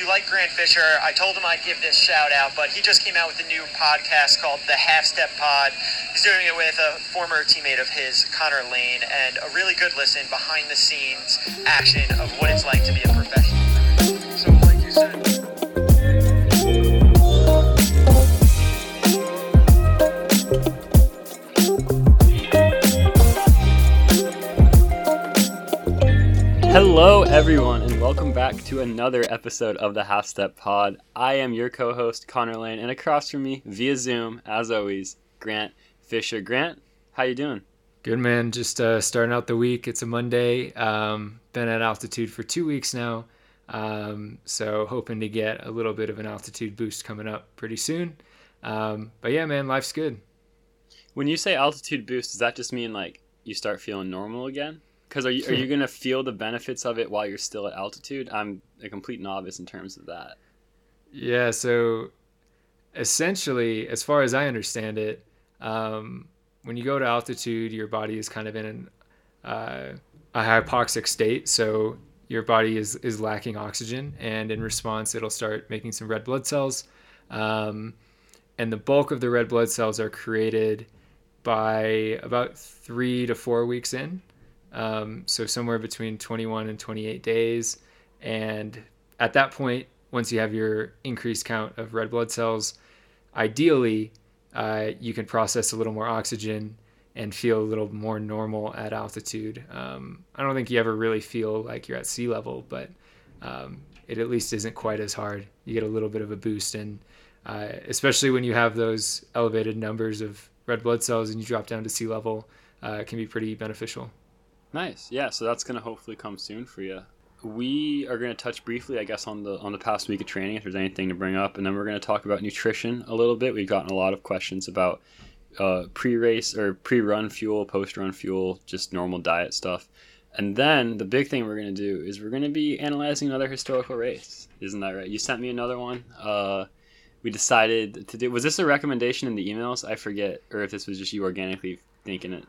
you like Grant Fisher, I told him I'd give this shout out, but he just came out with a new podcast called The Half Step Pod. He's doing it with a former teammate of his, Connor Lane, and a really good listen behind the scenes action of what it's like to be a professional. So, like you said, Hello, everyone, welcome back to another episode of the Half Step Pod. I am your co host, Connor Lane, and across from me via Zoom, as always, Grant Fisher. Grant, how you doing? Good man. Just uh, starting out the week. It's a Monday. Um, been at altitude for two weeks now, um, so hoping to get a little bit of an altitude boost coming up pretty soon. Um, but yeah, man, life's good. When you say altitude boost, does that just mean like you start feeling normal again? Because are you, are you going to feel the benefits of it while you're still at altitude? I'm a complete novice in terms of that. Yeah. So essentially, as far as I understand it, um, when you go to altitude, your body is kind of in an, uh, a hypoxic state. So your body is, is lacking oxygen, and in response, it'll start making some red blood cells. Um, and the bulk of the red blood cells are created by about three to four weeks in. Um, so somewhere between 21 and 28 days. And at that point, once you have your increased count of red blood cells, ideally, uh, you can process a little more oxygen and feel a little more normal at altitude. Um, I don't think you ever really feel like you're at sea level, but um, it at least isn't quite as hard. You get a little bit of a boost, and uh, especially when you have those elevated numbers of red blood cells and you drop down to sea level, uh, it can be pretty beneficial. Nice. Yeah, so that's going to hopefully come soon for you. We are going to touch briefly, I guess, on the on the past week of training, if there's anything to bring up, and then we're going to talk about nutrition a little bit. We've gotten a lot of questions about uh, pre-race or pre-run fuel, post-run fuel, just normal diet stuff. And then the big thing we're going to do is we're going to be analyzing another historical race. Isn't that right? You sent me another one. Uh, we decided to do. Was this a recommendation in the emails? I forget, or if this was just you organically thinking it.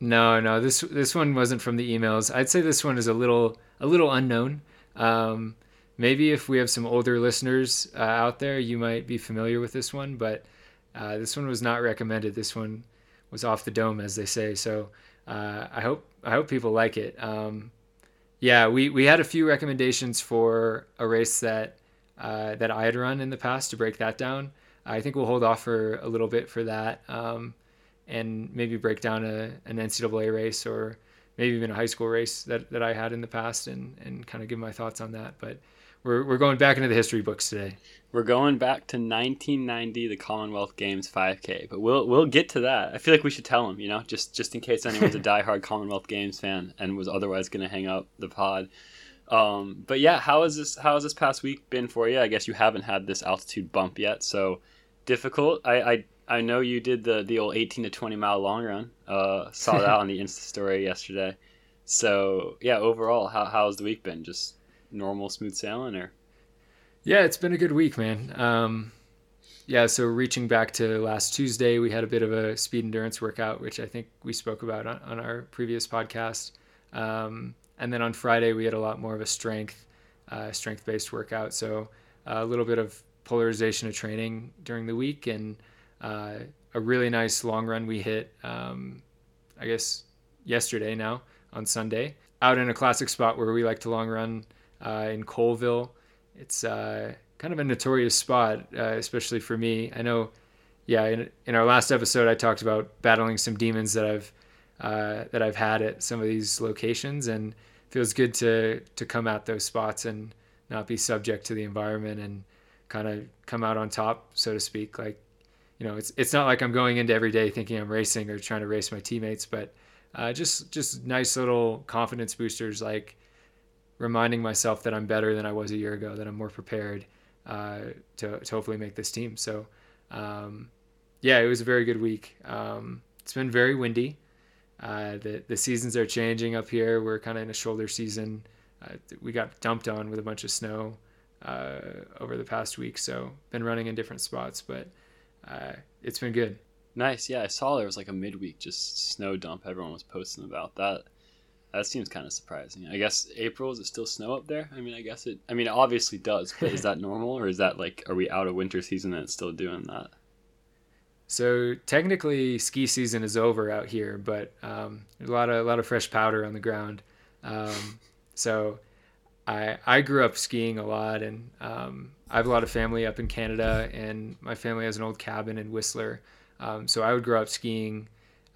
No, no, this this one wasn't from the emails. I'd say this one is a little a little unknown. Um, maybe if we have some older listeners uh, out there, you might be familiar with this one, but uh, this one was not recommended. This one was off the dome, as they say. So uh, I hope I hope people like it. Um, yeah, we we had a few recommendations for a race that uh, that I had run in the past to break that down. I think we'll hold off for a little bit for that. Um, and maybe break down a, an NCAA race or maybe even a high school race that, that I had in the past and, and kind of give my thoughts on that. But we're, we're going back into the history books today. We're going back to 1990, the Commonwealth Games 5K, but we'll we'll get to that. I feel like we should tell them, you know, just just in case anyone's a diehard Commonwealth Games fan and was otherwise going to hang up the pod. Um, but yeah, how has this how has this past week been for you? I guess you haven't had this altitude bump yet, so difficult. I, I I know you did the the old 18 to 20 mile long run. Uh, saw that on the Insta story yesterday. So yeah, overall, how how's the week been? Just normal, smooth sailing, or? Yeah, it's been a good week, man. Um, yeah, so reaching back to last Tuesday, we had a bit of a speed endurance workout, which I think we spoke about on, on our previous podcast. Um, and then on Friday, we had a lot more of a strength, uh, strength based workout. So uh, a little bit of polarization of training during the week and uh, a really nice long run we hit, um, I guess, yesterday now on Sunday, out in a classic spot where we like to long run uh, in Colville. It's uh, kind of a notorious spot, uh, especially for me. I know, yeah, in, in our last episode, I talked about battling some demons that I've uh, that I've had at some of these locations, and feels good to to come at those spots and not be subject to the environment and kind of come out on top, so to speak. Like you know, it's it's not like I'm going into every day thinking I'm racing or trying to race my teammates, but uh, just just nice little confidence boosters, like reminding myself that I'm better than I was a year ago, that I'm more prepared uh, to to hopefully make this team. So, um, yeah, it was a very good week. Um, it's been very windy. Uh, the the seasons are changing up here. We're kind of in a shoulder season. Uh, we got dumped on with a bunch of snow uh, over the past week, so been running in different spots, but uh, it's been good. Nice. Yeah, I saw there was like a midweek just snow dump. Everyone was posting about that. That seems kind of surprising. I guess April is it still snow up there? I mean, I guess it. I mean, it obviously does, but is that normal or is that like are we out of winter season and it's still doing that? So technically, ski season is over out here, but um, there's a lot of a lot of fresh powder on the ground. Um, so I I grew up skiing a lot, and um, I have a lot of family up in Canada, and my family has an old cabin in Whistler. Um, so I would grow up skiing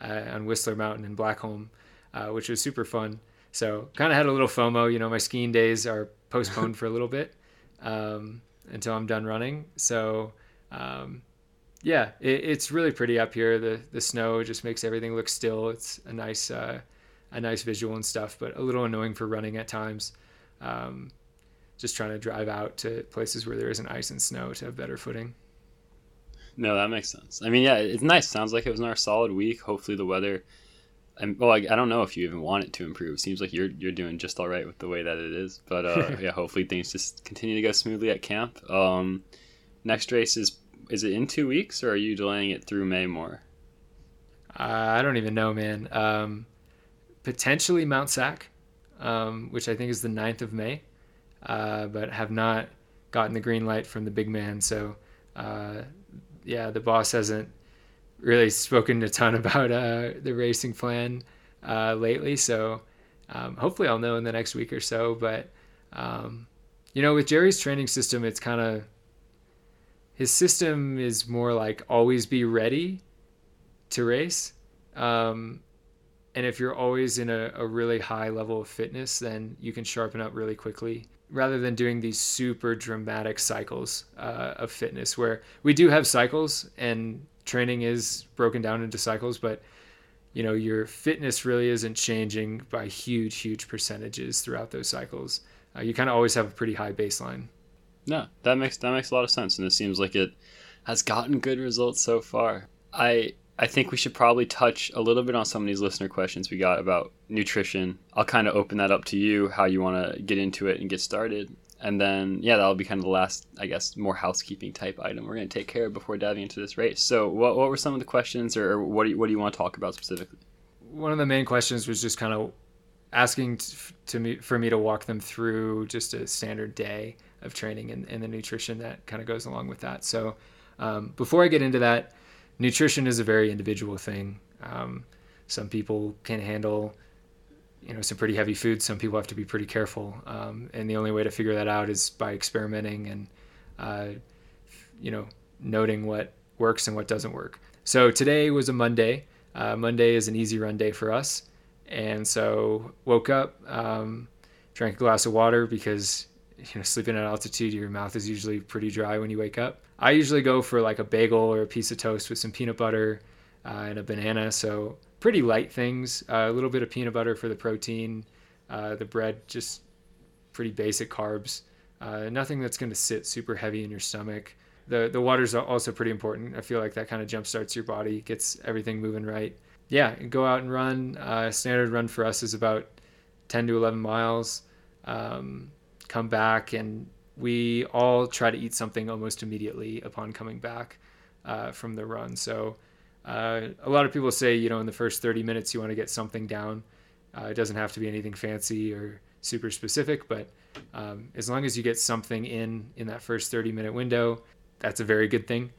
uh, on Whistler Mountain in Blackcomb, uh, which was super fun. So kind of had a little FOMO. You know, my skiing days are postponed for a little bit um, until I'm done running. So um, yeah, it, it's really pretty up here. The the snow just makes everything look still. It's a nice uh, a nice visual and stuff, but a little annoying for running at times. Um, just trying to drive out to places where there isn't ice and snow to have better footing. No, that makes sense. I mean, yeah, it's nice. Sounds like it was another solid week. Hopefully, the weather. And well, I, I don't know if you even want it to improve. It seems like you're you're doing just all right with the way that it is. But uh, yeah, hopefully things just continue to go smoothly at camp. Um, next race is is it in two weeks or are you delaying it through May more? Uh, I don't even know, man. Um, potentially Mount Sac, um, which I think is the 9th of May, uh, but have not gotten the green light from the big man. So, uh, yeah, the boss hasn't really spoken a ton about uh, the racing plan uh, lately. So, um, hopefully, I'll know in the next week or so. But, um, you know, with Jerry's training system, it's kind of his system is more like always be ready to race. Um, and if you're always in a, a, really high level of fitness, then you can sharpen up really quickly rather than doing these super dramatic cycles uh, of fitness where we do have cycles and training is broken down into cycles, but you know, your fitness really isn't changing by huge, huge percentages throughout those cycles. Uh, you kind of always have a pretty high baseline. No, that makes that makes a lot of sense, and it seems like it has gotten good results so far. I I think we should probably touch a little bit on some of these listener questions we got about nutrition. I'll kind of open that up to you, how you want to get into it and get started. And then, yeah, that'll be kind of the last, I guess, more housekeeping type item we're going to take care of before diving into this race. So, what, what were some of the questions, or what do you, what do you want to talk about specifically? One of the main questions was just kind of asking to me for me to walk them through just a standard day of training and, and the nutrition that kind of goes along with that. So um, before I get into that, nutrition is a very individual thing. Um, some people can handle, you know, some pretty heavy foods. Some people have to be pretty careful, um, and the only way to figure that out is by experimenting and, uh, you know, noting what works and what doesn't work. So today was a Monday. Uh, Monday is an easy run day for us, and so woke up, um, drank a glass of water because you know sleeping at altitude your mouth is usually pretty dry when you wake up i usually go for like a bagel or a piece of toast with some peanut butter uh, and a banana so pretty light things. Uh, a little bit of peanut butter for the protein uh, the bread just pretty basic carbs. Uh, nothing that's going to sit super heavy in your stomach. The the water's also pretty important. I feel like that kind of jump starts your body gets everything moving right. Yeah go out and run. Uh, standard run for us is about 10 to 11 miles. Um, come back and we all try to eat something almost immediately upon coming back uh, from the run. So uh, a lot of people say, you know, in the first 30 minutes, you want to get something down. Uh, it doesn't have to be anything fancy or super specific, but um, as long as you get something in in that first 30 minute window, that's a very good thing.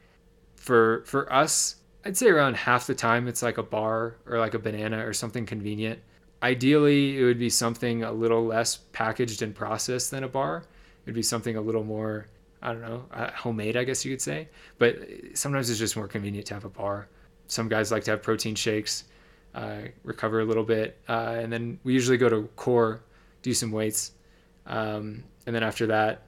For for us, I'd say around half the time it's like a bar or like a banana or something convenient ideally it would be something a little less packaged and processed than a bar it'd be something a little more i don't know uh, homemade i guess you could say. But sometimes it's just more convenient to have a bar. Some guys like to have protein shakes uh, recover a little bit uh, and then we usually go to core do some weights um, and then after that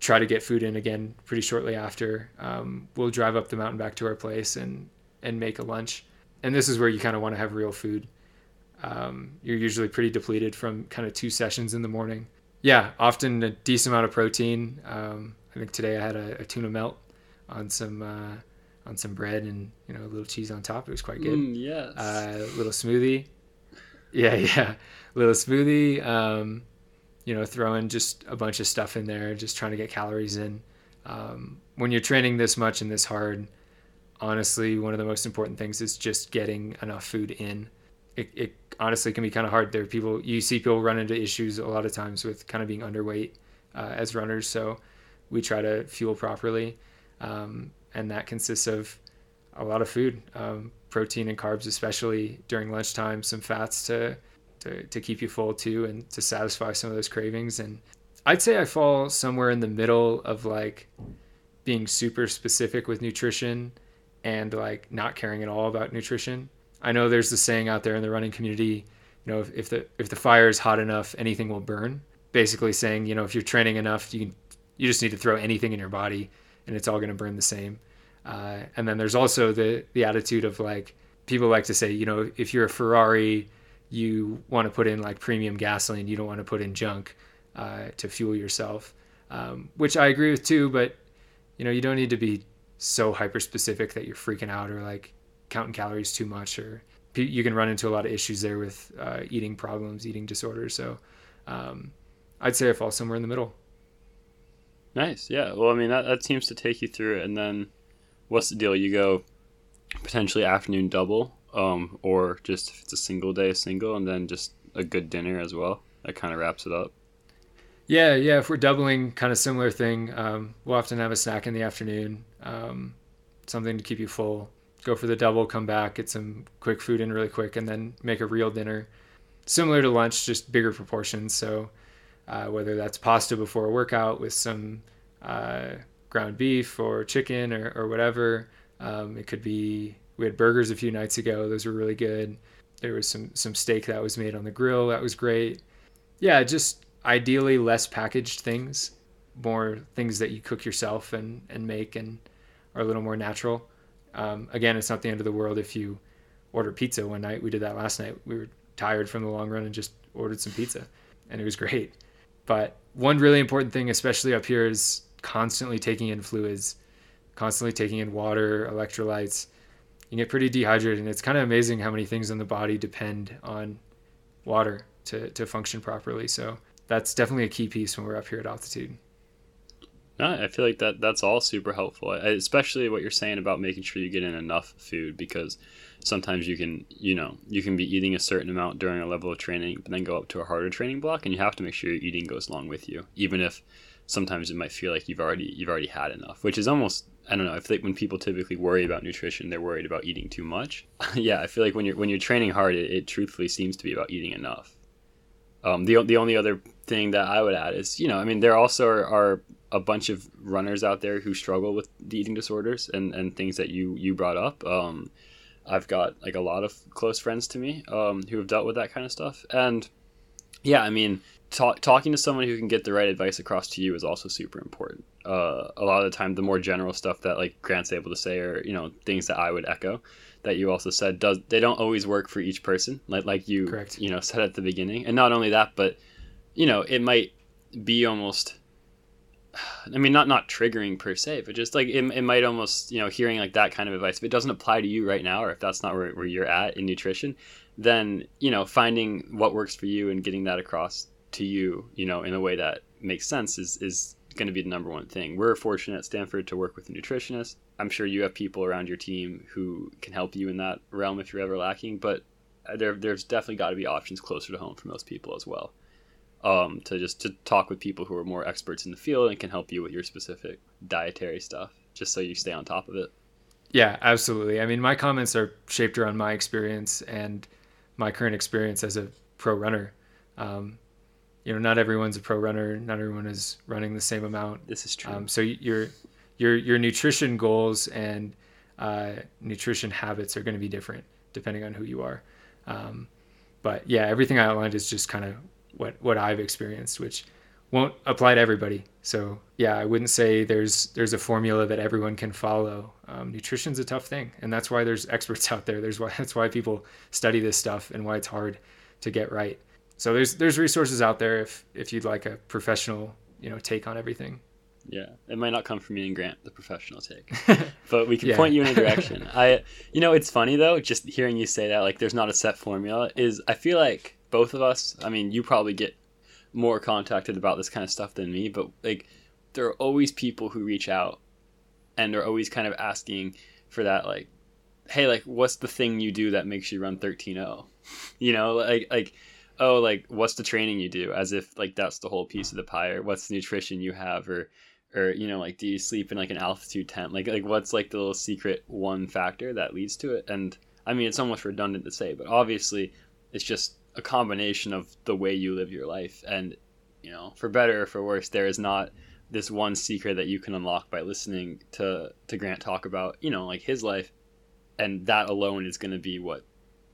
try to get food in again pretty shortly after. Um, we'll drive up the mountain back to our place and and make a lunch. And this is where you kind of want to have real food. Um, you're usually pretty depleted from kind of two sessions in the morning. Yeah, often a decent amount of protein. Um, I think today I had a, a tuna melt on some uh, on some bread and you know a little cheese on top. It was quite good. Mm, yes. A uh, little smoothie. Yeah, yeah. Little smoothie. Um, you know, throwing just a bunch of stuff in there, just trying to get calories in. Um, when you're training this much and this hard, honestly, one of the most important things is just getting enough food in it, it honestly can be kind of hard. There people you see people run into issues a lot of times with kind of being underweight uh, as runners. So we try to fuel properly, um, and that consists of a lot of food, um, protein and carbs, especially during lunchtime. Some fats to, to to keep you full too, and to satisfy some of those cravings. And I'd say I fall somewhere in the middle of like being super specific with nutrition and like not caring at all about nutrition. I know there's the saying out there in the running community, you know, if, if the if the fire is hot enough, anything will burn. Basically saying, you know, if you're training enough, you can you just need to throw anything in your body and it's all going to burn the same. Uh, and then there's also the the attitude of like people like to say, you know, if you're a Ferrari, you want to put in like premium gasoline, you don't want to put in junk uh, to fuel yourself, um, which I agree with too. But you know, you don't need to be so hyper specific that you're freaking out or like counting calories too much, or you can run into a lot of issues there with uh, eating problems, eating disorders. So um, I'd say I fall somewhere in the middle. Nice. Yeah. Well, I mean, that, that seems to take you through it. And then what's the deal? You go potentially afternoon double, um, or just if it's a single day, single, and then just a good dinner as well. That kind of wraps it up. Yeah, yeah. If we're doubling, kind of similar thing. Um, we'll often have a snack in the afternoon, um, something to keep you full. Go for the double, come back, get some quick food in really quick, and then make a real dinner. Similar to lunch, just bigger proportions. So uh, whether that's pasta before a workout with some uh, ground beef or chicken or, or whatever. Um, it could be we had burgers a few nights ago; those were really good. There was some some steak that was made on the grill that was great. Yeah, just ideally less packaged things, more things that you cook yourself and and make and are a little more natural. Um, again, it's not the end of the world if you order pizza one night. We did that last night. We were tired from the long run and just ordered some pizza, and it was great. But one really important thing, especially up here, is constantly taking in fluids, constantly taking in water, electrolytes. You get pretty dehydrated, and it's kind of amazing how many things in the body depend on water to, to function properly. So that's definitely a key piece when we're up here at altitude. No, I feel like that that's all super helpful, especially what you're saying about making sure you get in enough food because sometimes you can, you know, you can be eating a certain amount during a level of training, but then go up to a harder training block, and you have to make sure your eating goes along with you, even if sometimes it might feel like you've already you've already had enough, which is almost I don't know. I feel like when people typically worry about nutrition, they're worried about eating too much. yeah, I feel like when you're when you're training hard, it, it truthfully seems to be about eating enough. Um, the the only other thing that I would add is, you know, I mean, there also are, are a bunch of runners out there who struggle with the eating disorders and, and things that you you brought up. Um, I've got like a lot of close friends to me um, who have dealt with that kind of stuff, and yeah, I mean, talk, talking to someone who can get the right advice across to you is also super important. Uh, a lot of the time, the more general stuff that like Grant's able to say, or you know, things that I would echo, that you also said, does they don't always work for each person, like like you Correct. you know said at the beginning, and not only that, but you know, it might be almost I mean, not not triggering per se, but just like it, it might almost you know hearing like that kind of advice. If it doesn't apply to you right now, or if that's not where, where you're at in nutrition, then you know finding what works for you and getting that across to you, you know, in a way that makes sense is is going to be the number one thing. We're fortunate at Stanford to work with a nutritionist. I'm sure you have people around your team who can help you in that realm if you're ever lacking, but uh, there there's definitely got to be options closer to home for most people as well um, to just to talk with people who are more experts in the field and can help you with your specific dietary stuff, just so you stay on top of it. Yeah, absolutely. I mean, my comments are shaped around my experience and my current experience as a pro runner. Um, you know, not everyone's a pro runner. Not everyone is running the same amount. This is true. Um, so your your your nutrition goals and uh, nutrition habits are going to be different depending on who you are. Um, but yeah, everything I outlined is just kind of what what I've experienced, which won't apply to everybody. So yeah, I wouldn't say there's there's a formula that everyone can follow. Um, nutrition's a tough thing, and that's why there's experts out there. There's why that's why people study this stuff and why it's hard to get right. So there's there's resources out there if if you'd like a professional you know take on everything. Yeah, it might not come from me and Grant, the professional take, but we can yeah. point you in a direction. I, you know, it's funny though, just hearing you say that, like, there's not a set formula. Is I feel like both of us. I mean, you probably get more contacted about this kind of stuff than me, but like there are always people who reach out and are always kind of asking for that like hey, like, what's the thing you do that makes you run 13.0? you know, like, like, oh, like, what's the training you do? As if like that's the whole piece of the pie, or what's the nutrition you have, or, or you know, like, do you sleep in like an altitude tent? Like, like, what's like the little secret one factor that leads to it? And I mean, it's almost redundant to say, but obviously, it's just a combination of the way you live your life, and you know, for better or for worse, there is not this one secret that you can unlock by listening to to Grant talk about, you know, like his life and that alone is going to be what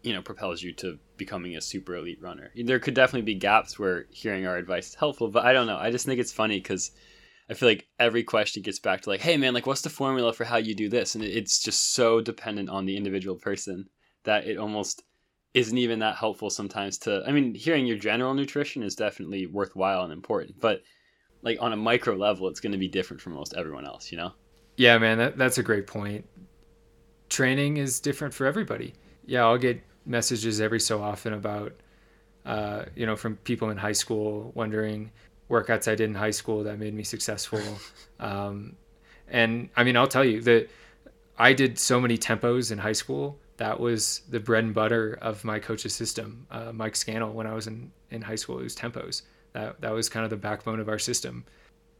you know propels you to becoming a super elite runner. There could definitely be gaps where hearing our advice is helpful, but I don't know. I just think it's funny because I feel like every question gets back to like, hey man, like what's the formula for how you do this? And it's just so dependent on the individual person that it almost isn't even that helpful sometimes to I mean, hearing your general nutrition is definitely worthwhile and important, but like on a micro level it's going to be different from most everyone else, you know? Yeah, man, that, that's a great point training is different for everybody. Yeah, I'll get messages every so often about, uh, you know, from people in high school wondering workouts I did in high school that made me successful. Um, and I mean, I'll tell you that I did so many tempos in high school. That was the bread and butter of my coach's system. Uh, Mike Scannell, when I was in, in high school, it was tempos. That, that was kind of the backbone of our system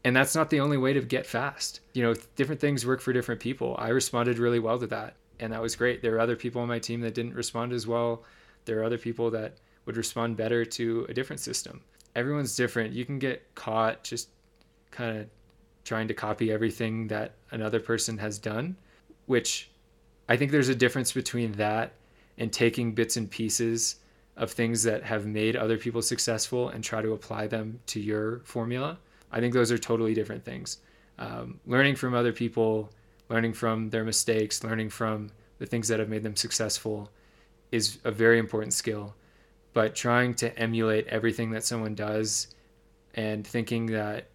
and that's not the only way to get fast. You know, different things work for different people. I responded really well to that and that was great. There were other people on my team that didn't respond as well. There are other people that would respond better to a different system. Everyone's different. You can get caught just kind of trying to copy everything that another person has done, which I think there's a difference between that and taking bits and pieces of things that have made other people successful and try to apply them to your formula. I think those are totally different things. Um, learning from other people learning from their mistakes, learning from the things that have made them successful is a very important skill. But trying to emulate everything that someone does and thinking that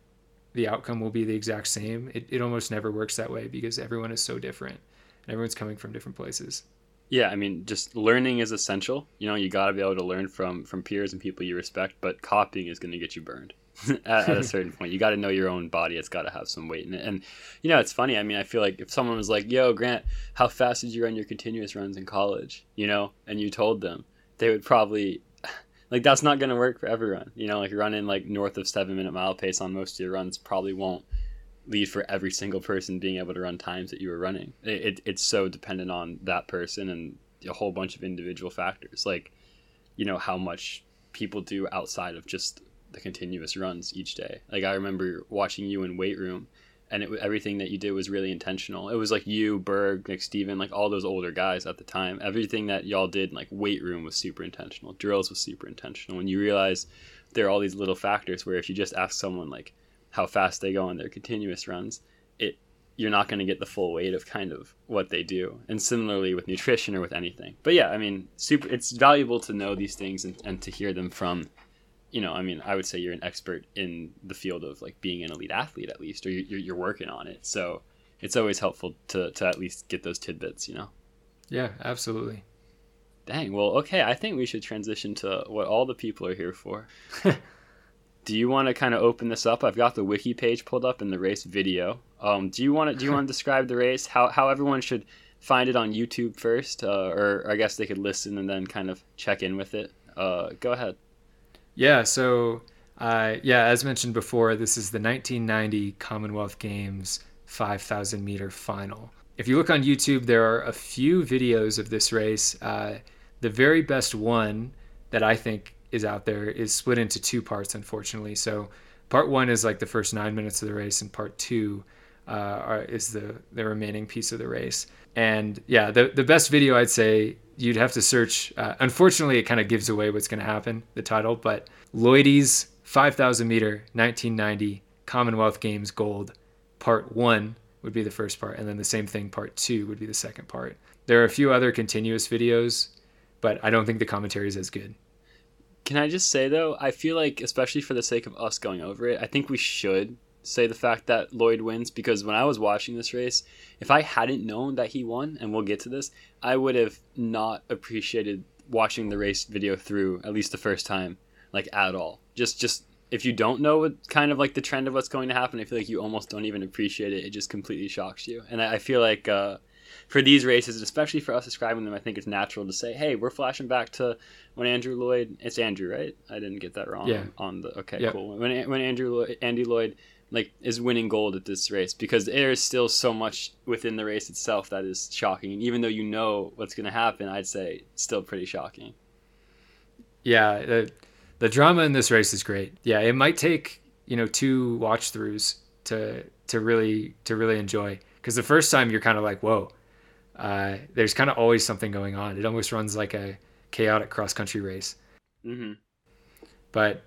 the outcome will be the exact same, it, it almost never works that way because everyone is so different everyone's coming from different places. Yeah, I mean, just learning is essential. You know, you got to be able to learn from from peers and people you respect, but copying is going to get you burned. at, at, a certain point. You got to know your own body. It's got to have some weight in it. And you know, it's funny. I mean, I feel like if someone was like, "Yo, Grant, how fast did you run your continuous runs in college?" You know, and you told them, they would probably like that's not going to work for everyone. You know, like running like north of seven minute mile pace on most of your runs probably won't lead for every single person being able to run times that you were running. It, it, it's so dependent on that person and a whole bunch of individual factors, like you know how much people do outside of just the continuous runs each day. Like I remember watching you in weight room, and it everything that you did was really intentional. It was like you, Berg, like Steven, like all those older guys at the time. Everything that y'all did, like weight room, was super intentional. Drills was super intentional. When you realize there are all these little factors where if you just ask someone like how fast they go on their continuous runs, it you're not going to get the full weight of kind of what they do. And similarly with nutrition or with anything. But yeah, I mean, super. It's valuable to know these things and, and to hear them from you know, I mean, I would say you're an expert in the field of like being an elite athlete at least, or you're, you're working on it. So it's always helpful to, to at least get those tidbits, you know? Yeah, absolutely. Dang. Well, okay. I think we should transition to what all the people are here for. do you want to kind of open this up? I've got the wiki page pulled up in the race video. Um, do you want to do you want to describe the race? How how everyone should find it on YouTube first, uh, or I guess they could listen and then kind of check in with it. Uh, go ahead. Yeah, so uh, yeah, as mentioned before, this is the 1990 Commonwealth Games 5,000 meter final. If you look on YouTube, there are a few videos of this race. Uh, the very best one that I think is out there is split into two parts, unfortunately. So, part one is like the first nine minutes of the race, and part two uh, are, is the the remaining piece of the race. And yeah, the the best video I'd say you'd have to search. Uh, unfortunately, it kind of gives away what's going to happen, the title, but Lloydy's 5,000 meter 1990 Commonwealth Games gold, part one would be the first part, and then the same thing, part two would be the second part. There are a few other continuous videos, but I don't think the commentary is as good. Can I just say though, I feel like, especially for the sake of us going over it, I think we should say the fact that Lloyd wins because when I was watching this race, if I hadn't known that he won, and we'll get to this, I would have not appreciated watching the race video through at least the first time, like at all. Just just if you don't know what kind of like the trend of what's going to happen, I feel like you almost don't even appreciate it. It just completely shocks you. And I, feel like uh, for these races, especially for us describing them, I think it's natural to say, "Hey, we're flashing back to when Andrew Lloyd." It's Andrew, right? I didn't get that wrong. Yeah. On the okay, Yep. cool. When when Andrew Lloyd, Andy Lloyd like is winning gold at this race because there is still so much within the race itself that is shocking. And even though you know what's going to happen, I'd say still pretty shocking. Yeah, the, the drama in this race is great. Yeah, it might take you know two watch throughs to to really to really enjoy because the first time you're kind of like whoa, uh, there's kind of always something going on. It almost runs like a chaotic cross country race. hmm But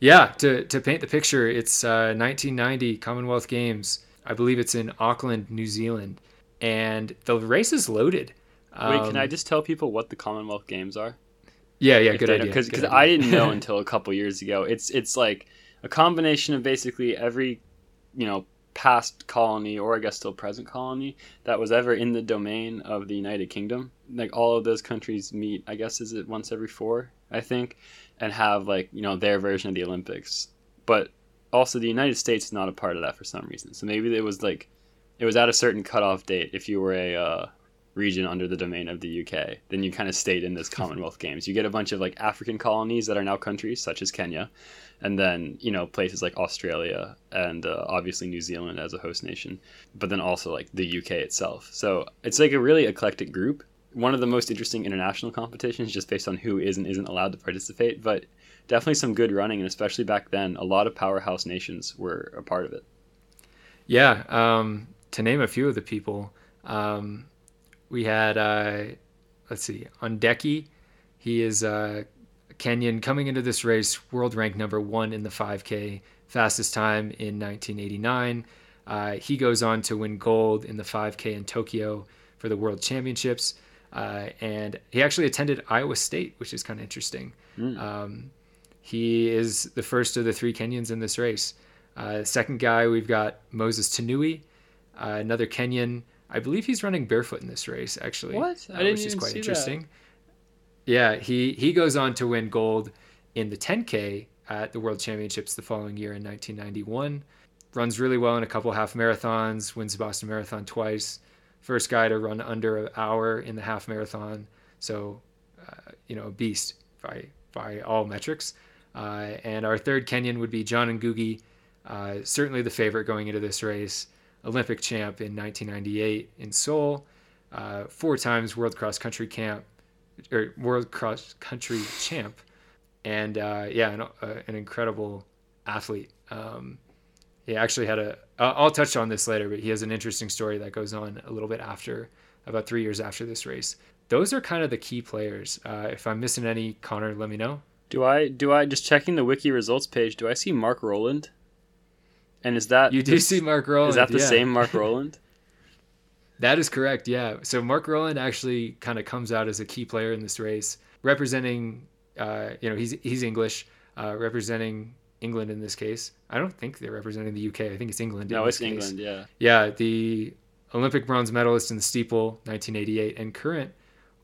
yeah, to to paint the picture, it's uh, 1990 Commonwealth Games. I believe it's in Auckland, New Zealand, and the race is loaded. Wait, can Um, I just tell people what the Commonwealth Games are? Yeah, yeah, good idea. Because I didn't know until a couple years ago. It's it's like a combination of basically every you know past colony or I guess still present colony that was ever in the domain of the United Kingdom. Like all of those countries meet. I guess is it once every four I think, and have like you know their version of the Olympics. But also the United States is not a part of that for some reason. So maybe it was like it was at a certain cutoff date if you were a uh, region under the domain of the UK, then you kind of stayed in this Commonwealth Games. You get a bunch of like African colonies that are now countries, such as Kenya, and then you know places like Australia and uh, obviously New Zealand as a host nation, but then also like the UK itself. So it's like a really eclectic group. One of the most interesting international competitions, just based on who is and isn't allowed to participate, but definitely some good running, and especially back then, a lot of powerhouse nations were a part of it. Yeah, um, to name a few of the people, um, we had uh, let's see, Ondieki. He is uh, Kenyan coming into this race, world ranked number one in the 5K, fastest time in 1989. Uh, he goes on to win gold in the 5K in Tokyo for the World Championships, uh, and he actually attended Iowa State, which is kind of interesting. Mm. Um, he is the first of the three Kenyans in this race. Uh, second guy, we've got Moses Tanui, uh, another Kenyan. I believe he's running barefoot in this race, actually. What? I uh, didn't which is quite see that. Yeah, he he goes on to win gold in the 10K at the World Championships the following year in 1991. Runs really well in a couple half marathons. Wins the Boston Marathon twice. First guy to run under an hour in the half marathon. So, uh, you know, a beast by by all metrics. Uh, and our third Kenyan would be John Ngugi, uh, certainly the favorite going into this race. Olympic champ in 1998 in Seoul, uh, four times world cross country camp or world cross country champ, and uh, yeah, an, uh, an incredible athlete. Um, he actually had a. I'll I'll touch on this later, but he has an interesting story that goes on a little bit after, about three years after this race. Those are kind of the key players. Uh, if I'm missing any, Connor, let me know. Do I do I just checking the wiki results page? Do I see Mark Rowland? And is that You do the- see Mark Rowland? Is that the yeah. same Mark Rowland? That is correct. Yeah. So Mark Rowland actually kind of comes out as a key player in this race, representing. Uh, you know, he's he's English, uh, representing England in this case. I don't think they're representing the UK. I think it's England. no, it's case. England. Yeah. Yeah, the Olympic bronze medalist in the steeple, 1988, and current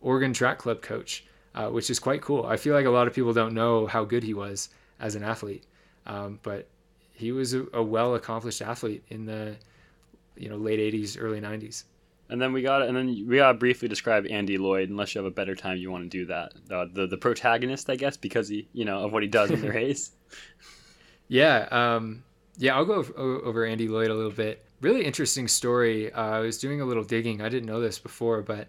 Oregon Track Club coach, uh, which is quite cool. I feel like a lot of people don't know how good he was as an athlete, um, but he was a, a well accomplished athlete in the you know late 80s, early 90s. And then we got and then we gotta briefly describe Andy Lloyd, unless you have a better time you want to do that. Uh, the the protagonist, I guess, because he you know of what he does in the race. Yeah, um, yeah, I'll go over Andy Lloyd a little bit. Really interesting story. Uh, I was doing a little digging. I didn't know this before, but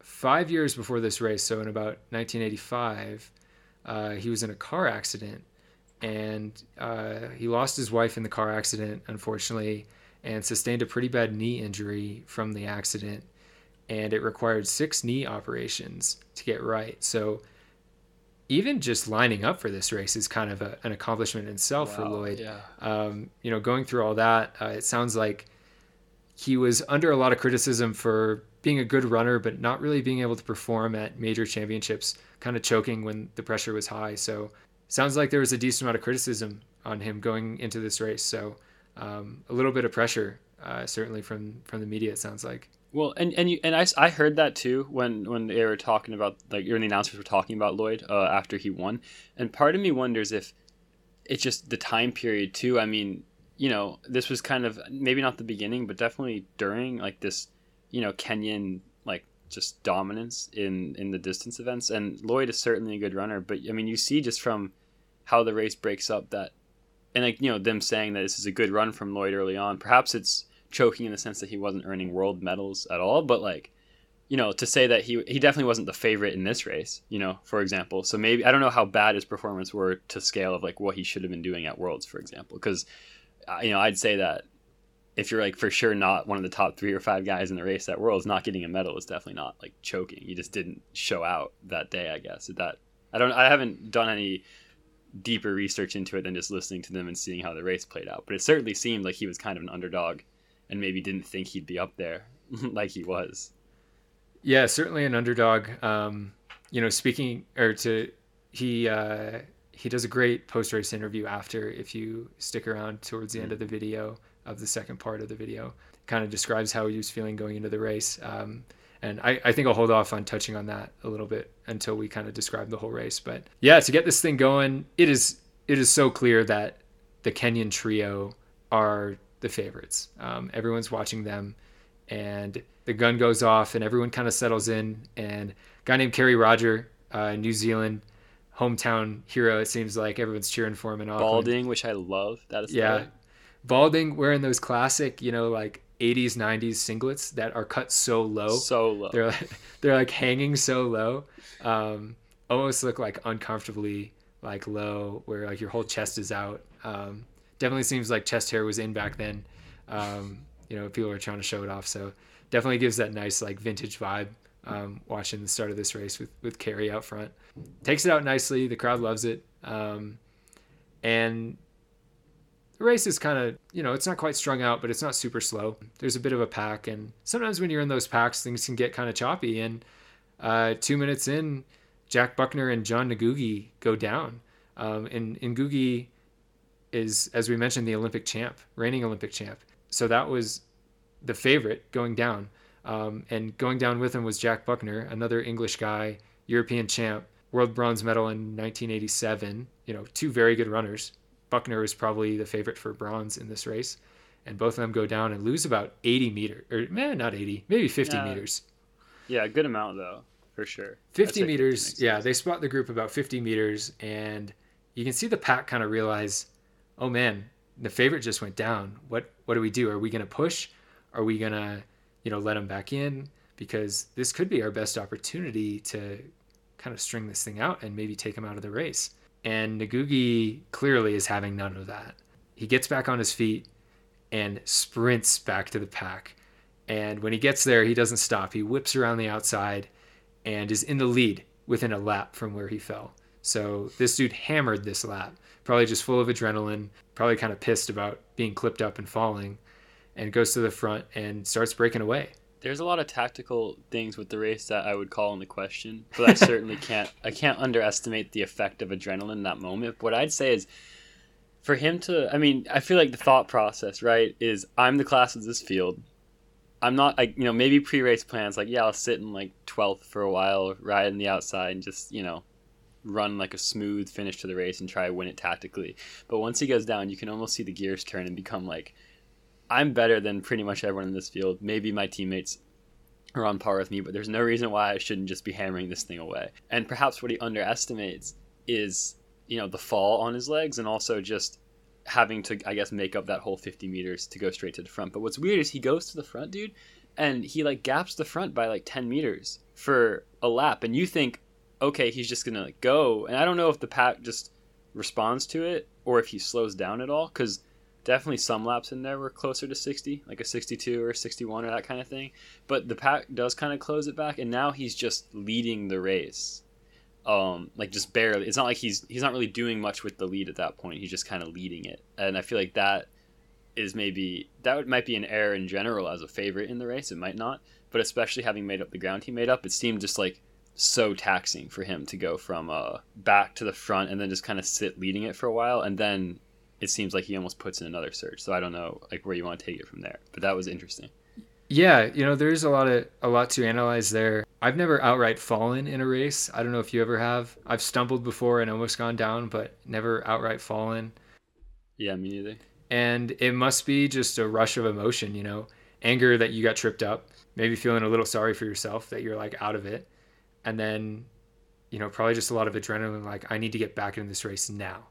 five years before this race, so in about 1985, uh, he was in a car accident, and uh, he lost his wife in the car accident, unfortunately, and sustained a pretty bad knee injury from the accident, and it required six knee operations to get right. So even just lining up for this race is kind of a, an accomplishment in itself for Lloyd. Yeah. Um, you know, going through all that, uh, it sounds like he was under a lot of criticism for being a good runner, but not really being able to perform at major championships, kind of choking when the pressure was high. So, sounds like there was a decent amount of criticism on him going into this race. So, um, a little bit of pressure, uh, certainly from from the media. It sounds like. Well, and and you and I, I heard that too when when they were talking about like when the announcers were talking about Lloyd uh, after he won, and part of me wonders if it's just the time period too. I mean, you know, this was kind of maybe not the beginning, but definitely during like this, you know, Kenyan like just dominance in in the distance events. And Lloyd is certainly a good runner, but I mean, you see just from how the race breaks up that, and like you know them saying that this is a good run from Lloyd early on. Perhaps it's choking in the sense that he wasn't earning world medals at all, but like you know, to say that he he definitely wasn't the favorite in this race, you know, for example. So maybe I don't know how bad his performance were to scale of like what he should have been doing at Worlds, for example, because uh, you know I'd say that if you're like for sure not one of the top three or five guys in the race at Worlds, not getting a medal is definitely not like choking. You just didn't show out that day, I guess. That I don't I haven't done any deeper research into it than just listening to them and seeing how the race played out. But it certainly seemed like he was kind of an underdog and maybe didn't think he'd be up there like he was. Yeah, certainly an underdog. Um, you know, speaking or to he uh, he does a great post race interview after. If you stick around towards the end of the video of the second part of the video, kind of describes how he was feeling going into the race. Um, and I, I think I'll hold off on touching on that a little bit until we kind of describe the whole race. But yeah, to get this thing going, it is it is so clear that the Kenyan trio are the favorites. Um, everyone's watching them, and the gun goes off and everyone kind of settles in. And a guy named Kerry Rodger, uh, New Zealand hometown hero, it seems like everyone's cheering for him in Auckland. Balding, which I love. That is yeah, balding wearing those classic, you know, like 80s 90s singlets that are cut so low so low they're like, they're like hanging so low um, almost look like uncomfortably like low where like your whole chest is out um, definitely seems like chest hair was in back then um, you know people are trying to show it off so definitely gives that nice like vintage vibe um, watching the start of this race with with Kerry out front. Takes it out nicely. The crowd loves it. Um, and the race is kind of, you know, it's not quite strung out, but it's not super slow. There's a bit of a pack. And sometimes when you're in those packs, things can get kind of choppy. And uh, two minutes in, Jack Buckner and John Ngugi go down. Um, and, and Ngugi is, as we mentioned, the Olympic champ, reigning Olympic champ. So that was the favorite going down. Um, and going down with him was Jack Buckner, another English guy, European champ, world bronze medal in 1987. You know, two very good runners. Buckner was probably the favorite for bronze in this race, and both of them go down and lose about 80 meters, or man, not 80, maybe 50 yeah. meters. Yeah, a good amount though, for sure. 50 meters. Yeah, they spot the group about 50 meters, and you can see the pack kind of realize, oh man, the favorite just went down. What what do we do? Are we going to push? Are we going to you know, let him back in because this could be our best opportunity to kind of string this thing out and maybe take him out of the race. And Ngugi clearly is having none of that. He gets back on his feet and sprints back to the pack. And when he gets there, he doesn't stop. He whips around the outside and is in the lead within a lap from where he fell. So this dude hammered this lap, probably just full of adrenaline, probably kind of pissed about being clipped up and falling and goes to the front and starts breaking away. There's a lot of tactical things with the race that I would call into question, but I certainly can't I can't underestimate the effect of adrenaline in that moment. But what I'd say is for him to I mean, I feel like the thought process, right, is I'm the class of this field. I'm not like you know, maybe pre race plans like, yeah, I'll sit in like twelfth for a while, ride in the outside and just, you know, run like a smooth finish to the race and try to win it tactically. But once he goes down, you can almost see the gears turn and become like I'm better than pretty much everyone in this field. Maybe my teammates are on par with me, but there's no reason why I shouldn't just be hammering this thing away. And perhaps what he underestimates is, you know, the fall on his legs and also just having to, I guess, make up that whole 50 meters to go straight to the front. But what's weird is he goes to the front, dude, and he like gaps the front by like 10 meters for a lap. And you think, okay, he's just to like, go. And I don't know if the pack just responds to it or if he slows down at all because definitely some laps in there were closer to 60 like a 62 or 61 or that kind of thing. But the pack does kind of close it back and now he's just leading the race. Um like just barely it's not like he's he's not really doing much with the lead at that point he's just kind of leading it. And i feel like that is maybe that might be an error in general as a favorite in the race it might not. But especially having made up the ground he made up it seemed just like so taxing for him to go from uh back to the front and then just kind of sit leading it for a while and then it seems like he almost puts in another search. So I don't know like where you want to take it from there. But that was interesting. Yeah, you know, there's a lot of a lot to analyze there. I've never outright fallen in a race. I don't know if you ever have. I've stumbled before and almost gone down, but never outright fallen. Yeah, me neither. And it must be just a rush of emotion, you know, anger that you got tripped up, maybe feeling a little sorry for yourself that you're like out of it. And then, you know, probably just a lot of adrenaline, like, I need to get back in this race now.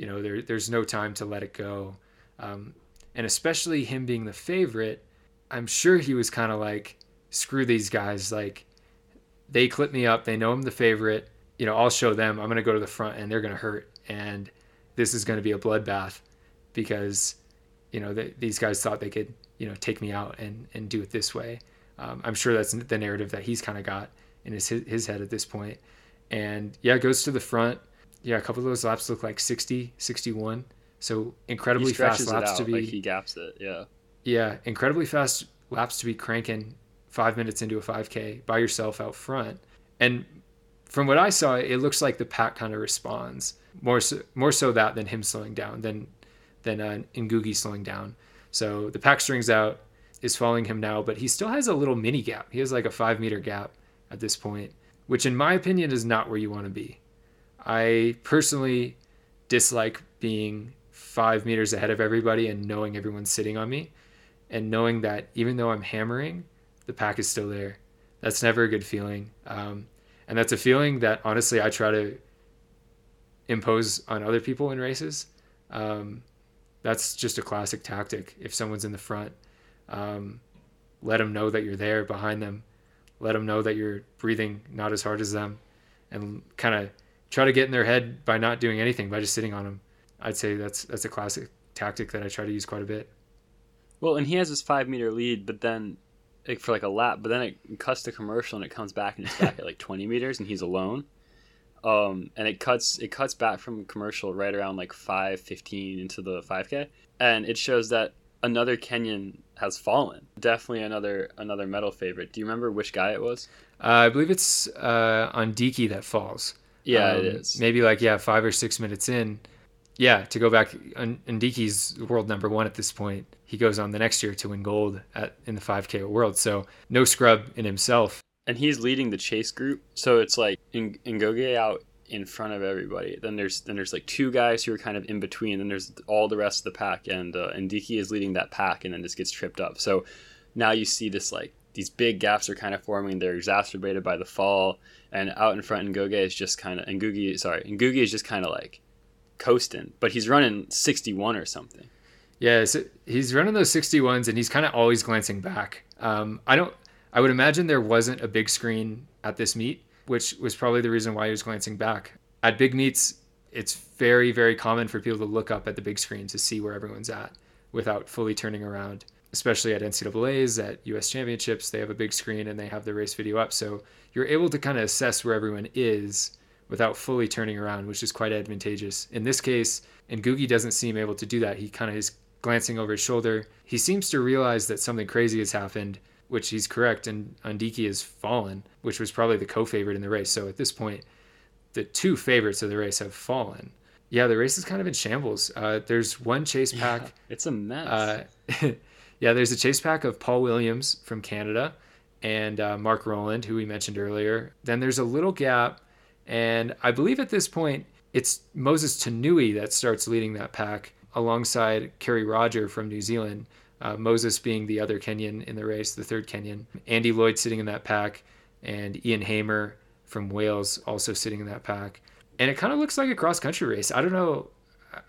You know, there, there's no time to let it go. Um, and especially him being the favorite, I'm sure he was kind of like, screw these guys. Like, they clip me up. They know I'm the favorite. You know, I'll show them. I'm going to go to the front and they're going to hurt. And this is going to be a bloodbath because, you know, the, these guys thought they could, you know, take me out and, and do it this way. Um, I'm sure that's the narrative that he's kind of got in his, his head at this point. And yeah, goes to the front. Yeah, a couple of those laps look like 60, 61. So incredibly fast laps to be. Like he gaps it, yeah. Yeah, incredibly fast laps to be cranking five minutes into a 5K by yourself out front. And from what I saw, it looks like the pack kind of responds more so, more so that than him slowing down than than uh, Ngugi slowing down. So the pack strings out is following him now, but he still has a little mini gap. He has like a five meter gap at this point, which in my opinion is not where you want to be. I personally dislike being five meters ahead of everybody and knowing everyone's sitting on me and knowing that even though I'm hammering, the pack is still there. That's never a good feeling. Um, and that's a feeling that honestly I try to impose on other people in races. Um, that's just a classic tactic. If someone's in the front, um, let them know that you're there behind them. Let them know that you're breathing not as hard as them, and kind of try to get in their head by not doing anything by just sitting on them. I'd say that's that's a classic tactic that I try to use quite a bit. Well, and he has this five meter lead, but then like, for like a lap, but then it cuts the commercial and it comes back and it's back at like 20 meters and he's alone. Um, and it cuts it cuts back from commercial right around like 5:15 into the 5K, and it shows that another Kenyan has fallen. Definitely another another medal favorite. Do you remember which guy it was? Uh, I believe it's uh, Ondieki that falls. Yeah, um, it is. Maybe like yeah, five or six minutes in. Yeah, to go back, Ondieki's world number one at this point. He goes on the next year to win gold at in the 5K world. So no scrub in himself and he's leading the chase group. So it's like in Ngoge out in front of everybody. Then there's then there's like two guys who are kind of in between. Then there's all the rest of the pack, and uh, Ondieki is leading that pack, and then just gets tripped up. So now you see this like these big gaps are kind of forming. They're exacerbated by the fall, and out in front, and Ngoge is just kind of Ngugi. Sorry, Ngugi is just kind of like coasting, but he's running 61 or something. Yeah, so he's running those 61s, and he's kind of always glancing back. Um, I don't. I would imagine there wasn't a big screen at this meet, which was probably the reason why he was glancing back. At big meets, it's very, very common for people to look up at the big screen to see where everyone's at without fully turning around. Especially at NCAA's, at US championships, they have a big screen and they have the race video up. So you're able to kind of assess where everyone is without fully turning around, which is quite advantageous. In this case, and Ngugi doesn't seem able to do that. He kind of is glancing over his shoulder. He seems to realize that something crazy has happened which he's correct, and Ondieki has fallen, which was probably the co-favorite in the race. So at this point, the two favorites of the race have fallen. Yeah, the race is kind of in shambles. Uh, there's one chase pack. Yeah, it's a mess. Uh, yeah, there's a chase pack of Paul Williams from Canada and uh, Mark Rowland, who we mentioned earlier. Then there's a little gap, and I believe at this point it's Moses Tanui that starts leading that pack alongside Kerry Rodger from New Zealand uh, Moses being the other Kenyan in the race, the third Kenyan. Andy Lloyd sitting in that pack, and Ian Hamer from Wales also sitting in that pack. And it kind of looks like a cross country race. I don't know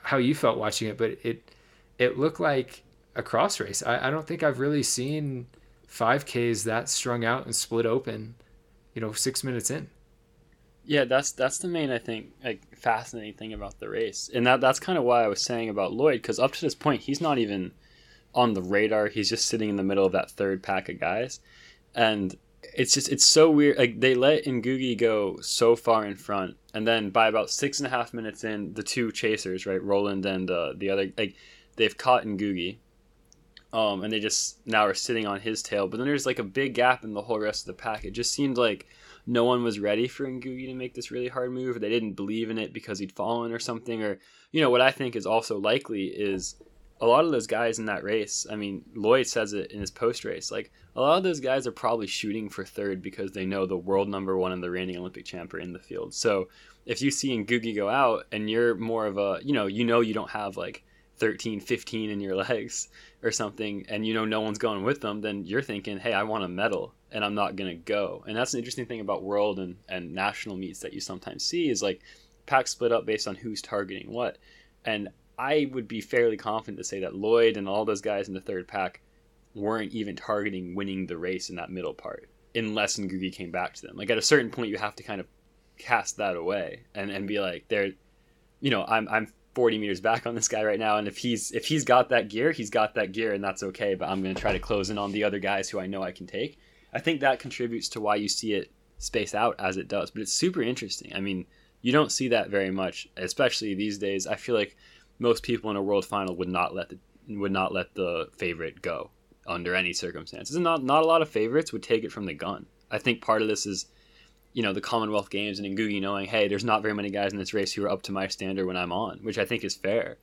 how you felt watching it, but it it looked like a cross race. I, I don't think I've really seen 5Ks that strung out and split open, you know, six minutes in. Yeah, that's that's the main I think like fascinating thing about the race, and that that's kind of why I was saying about Lloyd because up to this point he's not even on the radar. He's just sitting in the middle of that third pack of guys, and it's just it's so weird. Like they let Ngugi go so far in front, and then by about six and a half minutes in, the two chasers, right, Rowland and uh, the other, like they've caught Ngugi, um, and they just now are sitting on his tail. But then there's like a big gap in the whole rest of the pack. It just seemed like no one was ready for Ngugi to make this really hard move. or They didn't believe in it because he'd fallen or something. Or you know what I think is also likely is a lot of those guys in that race, I mean, Lloyd says it in his post race. Like a lot of those guys are probably shooting for third because they know the world number one and the reigning Olympic champ are in the field. So if you see Ngugi go out and you're more of a, you know, you know, you don't have like 13, 15 in your legs or something, and you know no one's going with them, then you're thinking, hey, I want a medal and I'm not gonna go. And that's an interesting thing about world and, and national meets that you sometimes see is like packs split up based on who's targeting what. And I would be fairly confident to say that Lloyd and all those guys in the third pack weren't even targeting winning the race in that middle part, unless Ngugi came back to them. Like at a certain point, you have to kind of cast that away and, and be like, they're, you know, I'm I'm 40 meters back on this guy right now, and if he's if he's got that gear, he's got that gear, and that's okay. But I'm going to try to close in on the other guys who I know I can take. I think that contributes to why you see it space out as it does. But it's super interesting. I mean, you don't see that very much, especially these days. I feel like most people in a world final would not let the would not let the favorite go under any circumstances. And not not a lot of favorites would take it from the gun. I think part of this is, you know, the Commonwealth Games and Ngugi knowing, hey, there's not very many guys in this race who are up to my standard when I'm on, which I think is fair.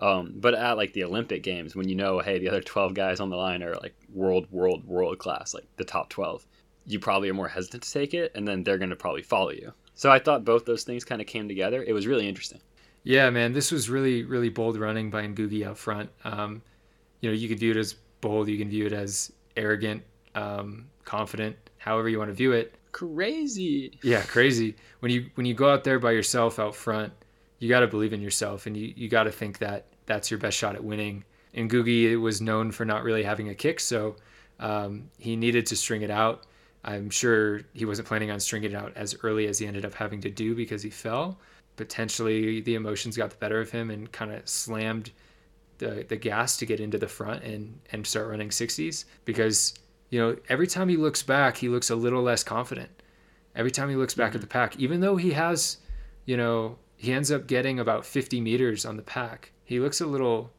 Um, but at like the Olympic Games, when you know, hey, the other 12 guys on the line are like world, world, world class, like the top 12, you probably are more hesitant to take it, and then they're going to probably follow you. So I thought both those things kind of came together. It was really interesting. Yeah, man, this was really, really bold running by Ngugi out front. Um, you know, you can view it as bold, you can view it as arrogant, um, confident, however you want to view it. Crazy. Yeah, crazy. When you when you go out there by yourself out front, you got to believe in yourself, and you you got to think that that's your best shot at winning. And Ngugi was known for not really having a kick, so um, he needed to string it out. I'm sure he wasn't planning on stringing it out as early as he ended up having to do because he fell. Potentially, the emotions got the better of him and kind of slammed the, the gas to get into the front and, and start running 60s because, you know, every time he looks back, he looks a little less confident. Every time he looks back mm-hmm. at the pack, even though he has, you know, he ends up getting about 50 meters on the pack, he looks a little,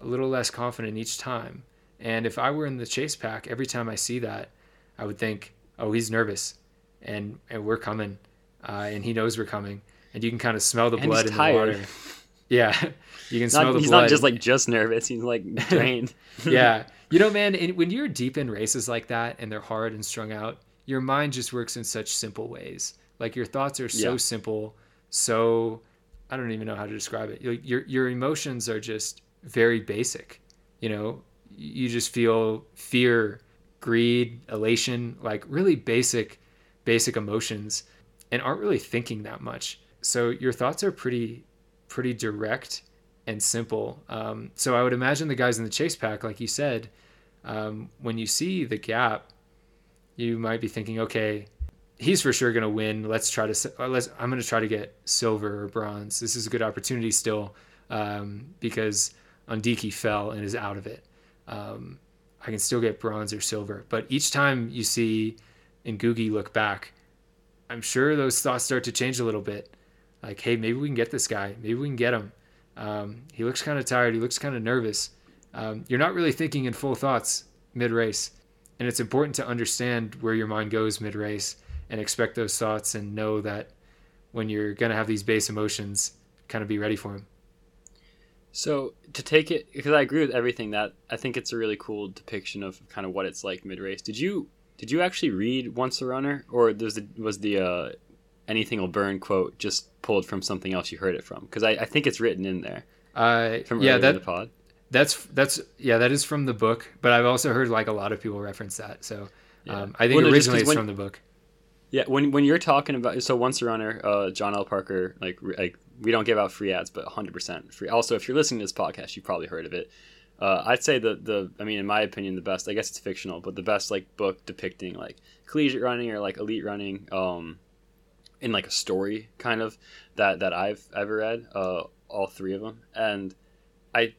a little less confident each time. And if I were in the chase pack, every time I see that, I would think, oh, he's nervous, and and we're coming, uh, and he knows we're coming, and you can kind of smell the and blood in the water. Yeah, you can smell not, the he's blood. He's not just like just nervous; he's like drained. yeah, you know, man, in, when you're deep in races like that and they're hard and strung out, your mind just works in such simple ways. Like your thoughts are so yeah. simple, so I don't even know how to describe it. Your your emotions are just very basic. You know, you just feel fear greed, elation, like really basic, basic emotions, and aren't really thinking that much. So your thoughts are pretty, pretty direct and simple. Um, so I would imagine the guys in the chase pack, like you said, um, when you see the gap, you might be thinking, okay, he's for sure going to win. Let's try to, uh, let's, I'm going to try to get silver or bronze. This is a good opportunity still um, because Ondieki fell and is out of it. Um, I can still get bronze or silver. But each time you see Ngugi look back, I'm sure those thoughts start to change a little bit. Like, hey, maybe we can get this guy. Maybe we can get him. Um, he looks kind of tired. He looks kind of nervous. Um, you're not really thinking in full thoughts mid race. And it's important to understand where your mind goes mid race and expect those thoughts and know that when you're going to have these base emotions, kind of be ready for them. So to take it, because I agree with everything that I think it's a really cool depiction of kind of what it's like mid race. Did you did you actually read Once a Runner, or was the was the uh, anything will burn quote just pulled from something else you heard it from? Because I, I think it's written in there. Uh, from yeah, that, the pod. That's that's yeah, that is from the book. But I've also heard like a lot of people reference that. So yeah. um, I think well, originally it's when, from the book. Yeah, when when you're talking about so Once a Runner, uh, John L. Parker, like like we don't give out free ads, but 100% free. Also, if you're listening to this podcast, you've probably heard of it. Uh, I'd say the the I mean, in my opinion, the best. I guess it's fictional, but the best like book depicting like collegiate running or like elite running, um, in like a story kind of that that I've ever read. Uh, all three of them, and I.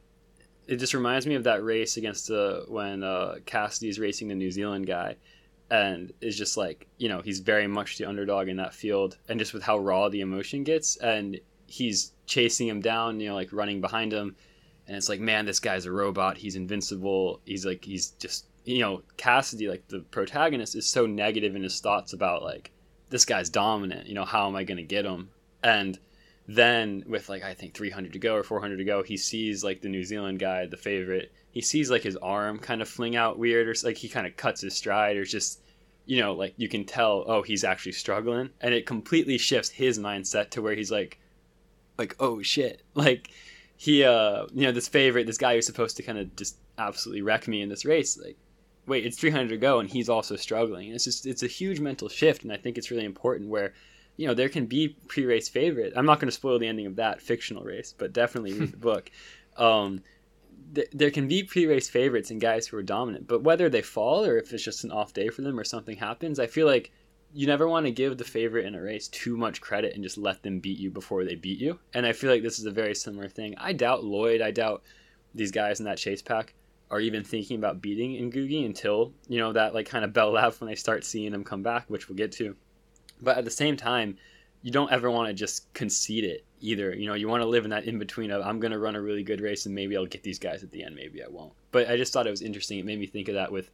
It just reminds me of that race against uh, when uh, Cassidy's racing the New Zealand guy, and is just like you know he's very much the underdog in that field, and just with how raw the emotion gets, and he's chasing him down, you know, like running behind him. And it's like, man, this guy's a robot. He's invincible. He's like, he's just, you know, Cassidy, like the protagonist, is so negative in his thoughts about like, this guy's dominant. You know, how am I going to get him? And then with like, I think 300 to go or 400 to go, he sees like the New Zealand guy, the favorite. He sees like his arm kind of fling out weird or like he kind of cuts his stride or just, you know, like you can tell, oh, he's actually struggling. And it completely shifts his mindset to where he's like, like oh shit like he uh you know this favorite this guy who's supposed to kind of just absolutely wreck me in this race like wait it's 300 to go and he's also struggling and it's just it's a huge mental shift and i think it's really important where you know there can be pre-race favorite i'm not going to spoil the ending of that fictional race but definitely read the book um th- there can be pre-race favorites and guys who are dominant but whether they fall or if it's just an off day for them or something happens i feel like you never want to give the favorite in a race too much credit and just let them beat you before they beat you. And I feel like this is a very similar thing. I doubt Lloyd, I doubt these guys in that chase pack are even thinking about beating Ngugi until, you know, that like kind of bell laugh when they start seeing him come back, which we'll get to. But at the same time, you don't ever want to just concede it either. You know, you want to live in that in between of I'm going to run a really good race and maybe I'll get these guys at the end, maybe I won't. But I just thought it was interesting. It made me think of that with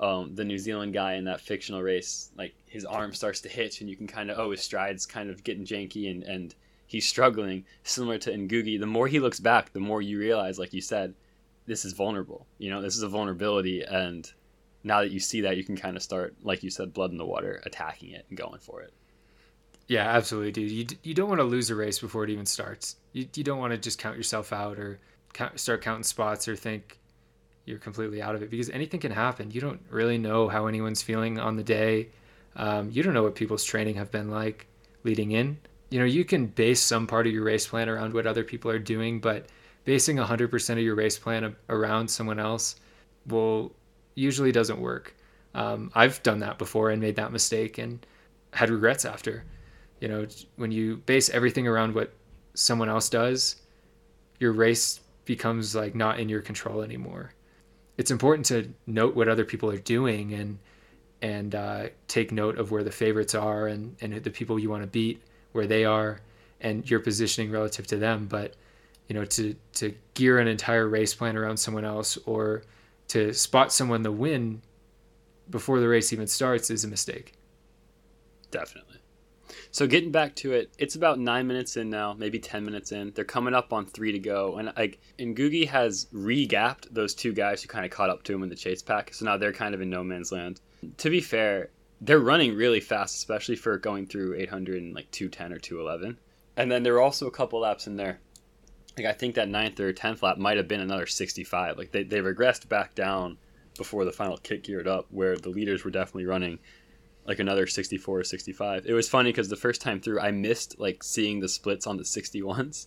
um, the New Zealand guy in that fictional race, like his arm starts to hitch, and you can kind of oh his stride's kind of getting janky, and and he's struggling. Similar to Ngugi, the more he looks back, the more you realize, like you said, this is vulnerable. You know, this is a vulnerability, and now that you see that, you can kind of start, like you said, blood in the water, attacking it and going for it. Yeah, absolutely, dude. You, you don't want to lose a race before it even starts. You, you don't want to just count yourself out or count, start counting spots or think, you're completely out of it because anything can happen. You don't really know how anyone's feeling on the day. Um, you don't know what people's training have been like leading in. You know, you can base some part of your race plan around what other people are doing, but basing 100% of your race plan around someone else will usually doesn't work. Um, I've done that before and made that mistake and had regrets after. You know, when you base everything around what someone else does, your race becomes like not in your control anymore it's important to note what other people are doing and and uh, take note of where the favorites are and and the people you want to beat where they are and your positioning relative to them but you know to to gear an entire race plan around someone else or to spot someone the win before the race even starts is a mistake definitely so getting back to it, it's about nine minutes in now, maybe ten minutes in. They're coming up on three to go, and like Ngugi has re-gapped those two guys who kind of caught up to him in the chase pack. So now they're kind of in no man's land. To be fair, they're running really fast, especially for going through 800 and like 210 or 211. And then there are also a couple laps in there. Like I think that ninth or tenth lap might have been another 65. Like they they regressed back down before the final kick geared up, where the leaders were definitely running like another 64 or 65. It was funny because the first time through, I missed like seeing the splits on the 61s.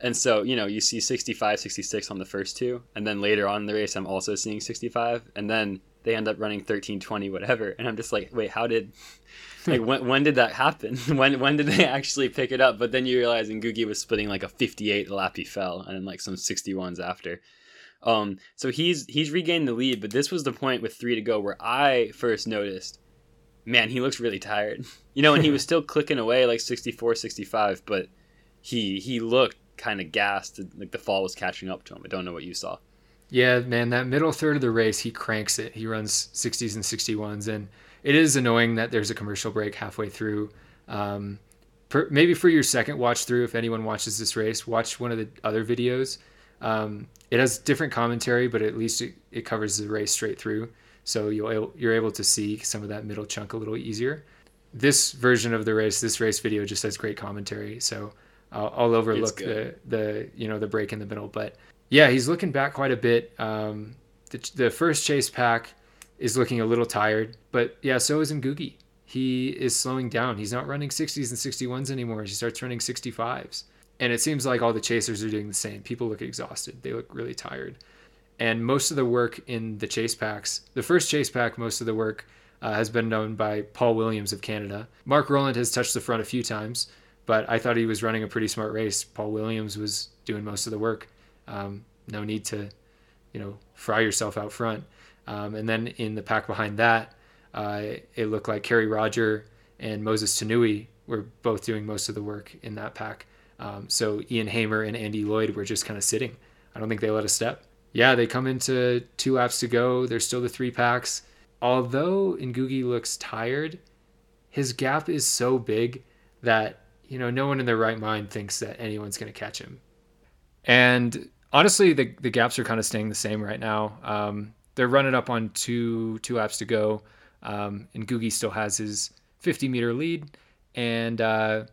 And so, you know, you see 65, 66 on the first two. And then later on in the race, I'm also seeing 65. And then they end up running 13, 20, whatever. And I'm just like, wait, how did, like, when, when did that happen? when, when did they actually pick it up? But then you realize and Ngugi was splitting like a 58 lap he fell and then like some 61s after. Um, so he's he's regained the lead, but this was the point with three to go where I first noticed man, he looks really tired. You know, and he was still clicking away like 64, 65, but he he looked kind of gassed. Like the fall was catching up to him. I don't know what you saw. Yeah, man, that middle third of the race, he cranks it. He runs 60s and 61s, and it is annoying that there's a commercial break halfway through. Um, per, maybe for your second watch through, if anyone watches this race, watch one of the other videos. Um, it has different commentary, but at least it, it covers the race straight through so you'll you're able to see some of that middle chunk a little easier. This version of the race, this race video, just has great commentary, so I'll, I'll overlook the the you know the break in the middle. But yeah, he's looking back quite a bit. Um, the, the first chase pack is looking a little tired, but yeah, so is Ngugi. He is slowing down. He's not running 60s and 61s anymore. He starts running 65s. And it seems like all the chasers are doing the same. People look exhausted. They look really tired and most of the work in the chase packs, the first chase pack, most of the work uh, has been done by Paul Williams of Canada. Mark Rowland has touched the front a few times, but I thought he was running a pretty smart race. Paul Williams was doing most of the work. Um, no need to, you know, fry yourself out front. Um, and then in the pack behind that, uh, it looked like Kerry Rodger and Moses Tanui were both doing most of the work in that pack. Um, so Ian Hamer and Andy Lloyd were just kind of sitting. I don't think they let a step yeah, they come into two laps to go. There's still the three packs. Although Ngugi looks tired, his gap is so big that you know no one in their right mind thinks that anyone's going to catch him. And honestly, the the gaps are kind of staying the same right now. Um, they're running up on two two laps to go, um, and Ngugi still has his 50 meter lead, and uh,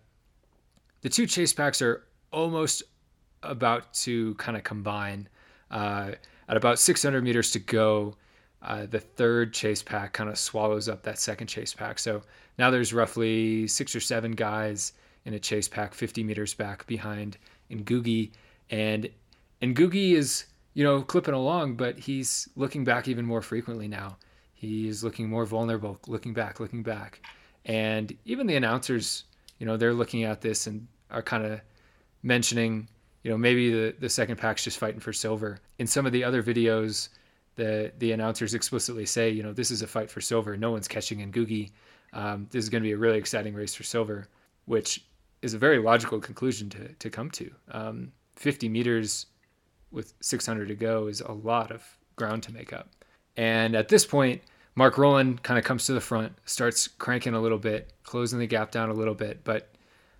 the two chase packs are almost about to kind of combine. Uh, at about 600 meters to go, uh, the third chase pack kind of swallows up that second chase pack. So now there's roughly six or seven guys in a chase pack 50 meters back behind in Ngugi. And Ngugi is, you know, clipping along, but he's looking back even more frequently now. He's looking more vulnerable, looking back, looking back. And even the announcers, you know, they're looking at this and are kind of mentioning, you know, maybe the, the second pack's just fighting for silver. In some of the other videos, the the announcers explicitly say, you know, this is a fight for silver. No one's catching Ngugi. Um, this is going to be a really exciting race for silver, which is a very logical conclusion to to come to. Um, 50 meters with 600 to go is a lot of ground to make up. And at this point, Mark Rowland kind of comes to the front, starts cranking a little bit, closing the gap down a little bit. But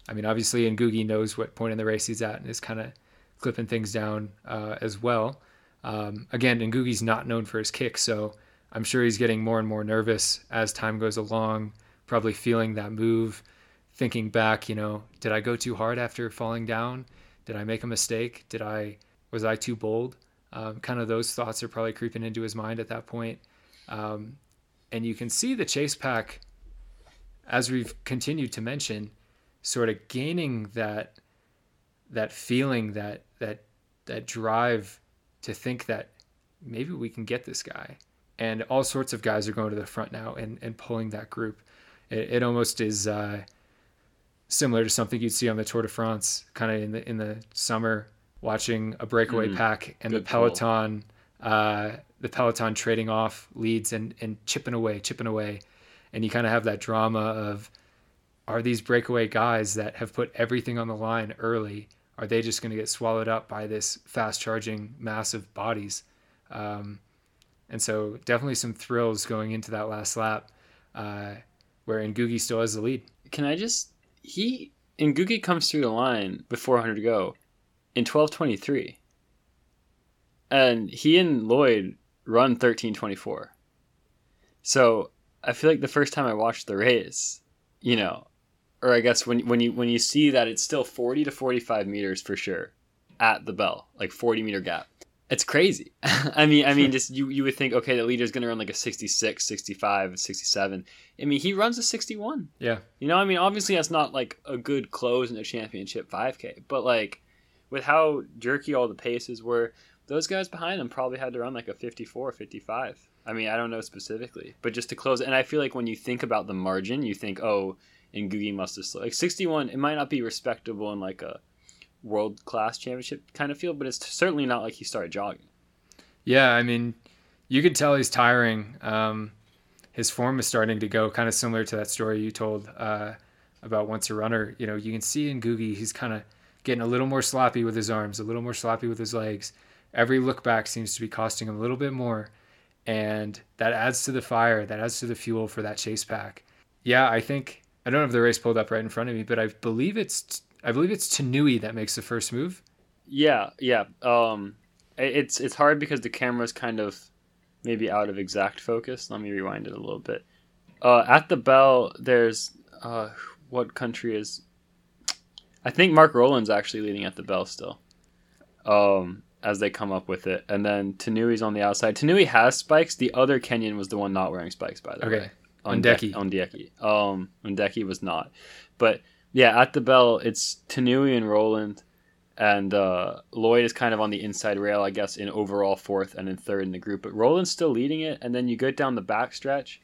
I mean, obviously, Ngugi knows what point in the race he's at and is kind of clipping things down uh, as well. Um, again, Ngugi's not known for his kicks, so I'm sure he's getting more and more nervous as time goes along, probably feeling that move, thinking back, you know, did I go too hard after falling down? Did I make a mistake? Did I was I too bold? Um, kind of those thoughts are probably creeping into his mind at that point. Um, and you can see the chase pack, as we've continued to mention, sort of gaining that that feeling, that that that drive to think that maybe we can get this guy. And all sorts of guys are going to the front now and, and pulling that group. It, it almost is uh, similar to something you'd see on the Tour de France, kind of in the in the summer, watching a breakaway mm, pack and the peloton, uh, the peloton trading off leads and and chipping away, chipping away, and you kind of have that drama of, are these breakaway guys that have put everything on the line early are they just going to get swallowed up by this fast charging massive bodies? Um, and so definitely some thrills going into that last lap, uh, where Ngugi still has the lead. Can I just he Ngugi comes through the line before 100 to go in 12:23, and he and Lloyd run 13:24. So I feel like the first time I watched the race, you know, or I guess when when you when you see that it's still 40 to 45 meters for sure at the bell, like 40 meter gap. It's crazy. I mean, I mean, just you you would think, okay, the leader's going to run like a 66, 65, 67. I mean, he runs a 61. Yeah. You know, I mean, obviously that's not like a good close in a championship 5K, but like with how jerky all the paces were, those guys behind him probably had to run like a 54, 55. I mean, I don't know specifically, but just to close, and I feel like when you think about the margin, you think, oh, and Ngugi must have slowed. like 61. It might not be respectable in like a world class championship kind of field, but it's certainly not like he started jogging. Yeah, I mean, you could tell he's tiring. Um, his form is starting to go, kind of similar to that story you told uh, about once a runner. You know, you can see in Ngugi, he's kind of getting a little more sloppy with his arms, a little more sloppy with his legs. Every look back seems to be costing him a little bit more, and that adds to the fire. That adds to the fuel for that chase pack. Yeah, I think I don't have the race pulled up right in front of me, but I believe it's I believe it's Tanui that makes the first move. Yeah, yeah. Um, it's it's hard because the camera's kind of maybe out of exact focus. Let me rewind it a little bit. Uh, at the bell, there's uh, what country is? I think Mark Rowland's actually leading at the bell still. Um, as they come up with it, and then Tanui's on the outside. Tanui has spikes. The other Kenyan was the one not wearing spikes, by the way. okay. way. Ondieki. Ondieki. Um, Ondieki was not. But yeah, at the bell, it's Tanui and Rowland, and uh, Lloyd is kind of on the inside rail, I guess, in overall fourth and in third in the group. But Rowland's still leading it, and then you get down the back stretch,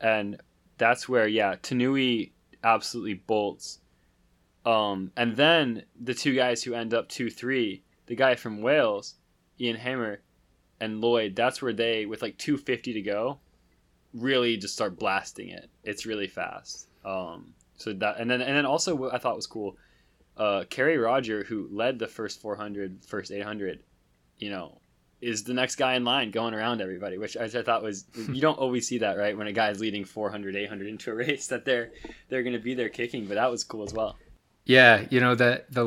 and that's where yeah, Tanui absolutely bolts. Um, and then the two guys who end up two three, the guy from Wales, Ian Hamer, and Lloyd. That's where they with like two fifty to go really just start blasting it. It's really fast. Um, so that and then and then also what I thought was cool, uh, Kerry Rodger who led the first 400, first 800, you know, is the next guy in line going around everybody, which I, I thought was you don't always see that right when a guy is leading 400, 800 into a race that they're they're going to be there kicking, but that was cool as well. Yeah, you know that the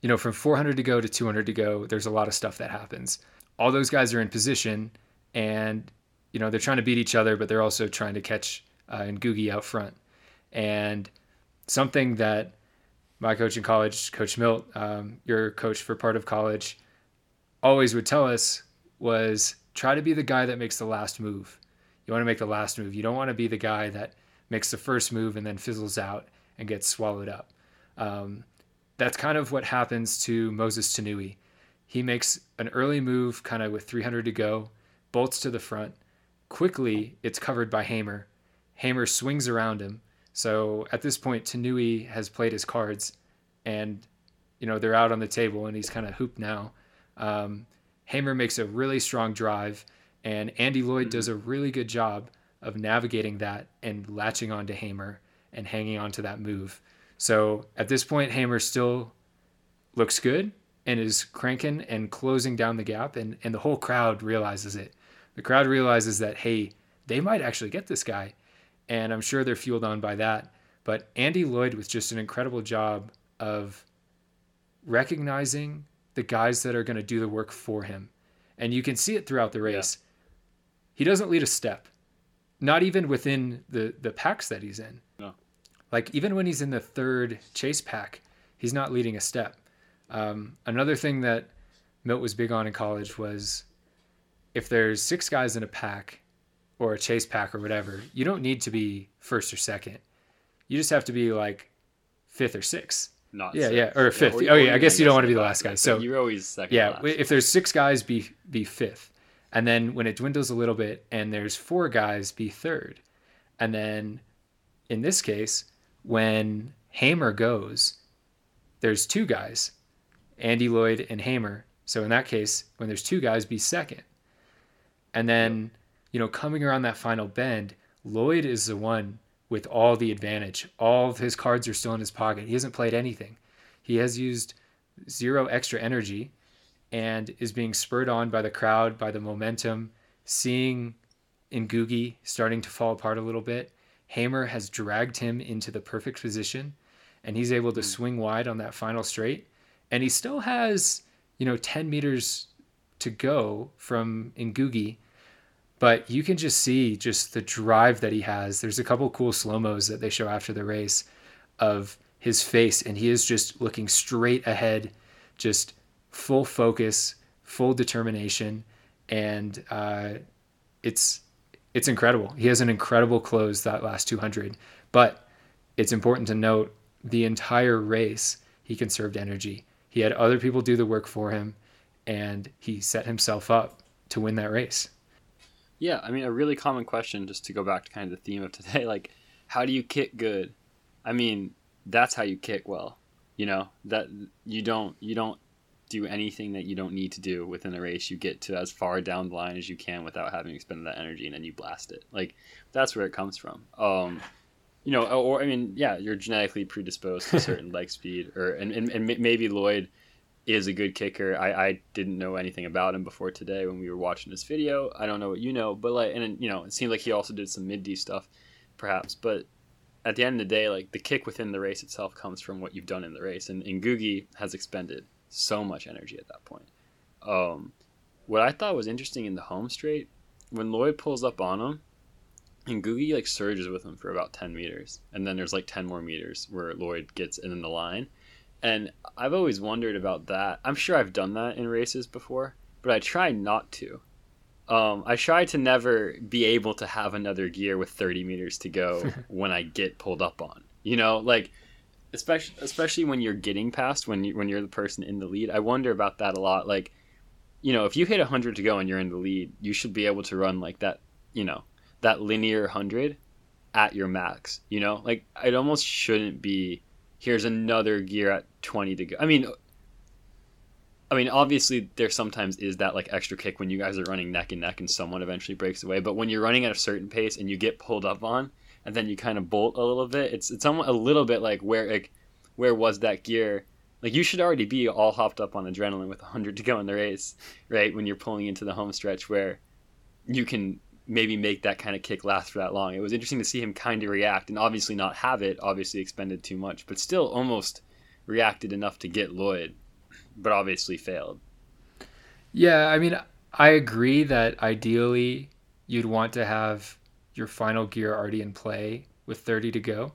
you know from 400 to go to 200 to go, there's a lot of stuff that happens. All those guys are in position, and you know they're trying to beat each other, but they're also trying to catch uh, Ngugi out front. And something that my coach in college, Coach Milt, um, your coach for part of college, always would tell us was try to be the guy that makes the last move. You want to make the last move. You don't want to be the guy that makes the first move and then fizzles out and gets swallowed up. Um, that's kind of what happens to Moses Tanui. He makes an early move, kind of with 300 to go, bolts to the front. Quickly, it's covered by Hamer. Hamer swings around him so at this point, Tanui has played his cards, and you know they're out on the table, and he's kind of hooped now. Um, Hamer makes a really strong drive, and Andy Lloyd mm-hmm. does a really good job of navigating that and latching onto Hamer and hanging on to that move. So at this point, Hamer still looks good and is cranking and closing down the gap, and, and the whole crowd realizes it. The crowd realizes that, hey, they might actually get this guy and I'm sure they're fueled on by that. But Andy Lloyd with just an incredible job of recognizing the guys that are going to do the work for him. And you can see it throughout the race. Yeah. He doesn't lead a step, not even within the, the packs that he's in. Like, even when he's in the third chase pack, he's not leading a step. Um, another thing that Milt was big on in college was if there's six guys in a pack or a chase pack or whatever, you don't need to be first or second. You just have to be like fifth or sixth. Not yeah, sixth. yeah, or fifth. Yeah, or, oh yeah, I guess you don't want to be the last guy. So you're always second. Yeah, if there's six guys, be be fifth, and then when it dwindles a little bit, and there's four guys, be third, and then in this case, when Hamer goes, there's two guys, Andy Lloyd and Hamer. So in that case, when there's two guys, be second, and then you know, coming around that final bend, Lloyd is the one with all the advantage. All of his cards are still in his pocket. He hasn't played anything. He has used zero extra energy and is being spurred on by the crowd, by the momentum, seeing Ngugi starting to fall apart a little bit. Hamer has dragged him into the perfect position and he's able to hmm. swing wide on that final straight. And he still has, you know, 10 meters to go from Ngugi but you can just see just the drive that he has. There's a couple cool slow mos that they show after the race of his face, and he is just looking straight ahead, just full focus, full determination, and uh, it's it's incredible. He has an incredible close that last 200, but it's important to note the entire race he conserved energy. He had other people do the work for him, and he set himself up to win that race. Yeah, I mean, a really common question, just to go back to kind of the theme of today, like, how do you kick good? I mean, that's how you kick well. You know that you don't you don't do anything that you don't need to do within a race. You get to as far down the line as you can without having expended that energy, and then you blast it. Like that's where it comes from. Um, you know, or I mean, yeah, you're genetically predisposed to certain leg speed, or and, and, and maybe Lloyd is a good kicker. I, I didn't know anything about him before today when we were watching this video. I don't know what you know, but like, and you know, it seemed like he also did some mid D stuff, perhaps. But at the end of the day, like the kick within the race itself comes from what you've done in the race, and, and Ngugi has expended so much energy at that point. Um, what I thought was interesting in the home straight, when Lloyd pulls up on him, and Ngugi like surges with him for about ten meters, and then there's like ten more meters where Lloyd gets in the line and I've always wondered about that. I'm sure I've done that in races before, but I try not to. Um, I try to never be able to have another gear with 30 meters to go when I get pulled up on. You know, like especially especially when you're getting past when you when you're the person in the lead. I wonder about that a lot. Like, you know, if you hit 100 to go and you're in the lead, you should be able to run like that. You know, that linear 100 at your max. You know, like it almost shouldn't be here's another gear at 20 to go. I mean, I mean, obviously there sometimes is that like extra kick when you guys are running neck and neck and someone eventually breaks away. But when you're running at a certain pace and you get pulled up on and then you kind of bolt a little bit, it's it's almost a little bit like where like where was that gear? Like you should already be all hopped up on adrenaline with 100 to go in the race, right? When you're pulling into the home stretch where you can maybe make that kind of kick last for that long. It was interesting to see him kind of react and obviously not have it, obviously expended too much, but still almost reacted enough to get Lloyd, but obviously failed. Yeah, I mean, I agree that ideally you'd want to have your final gear already in play with 30 to go.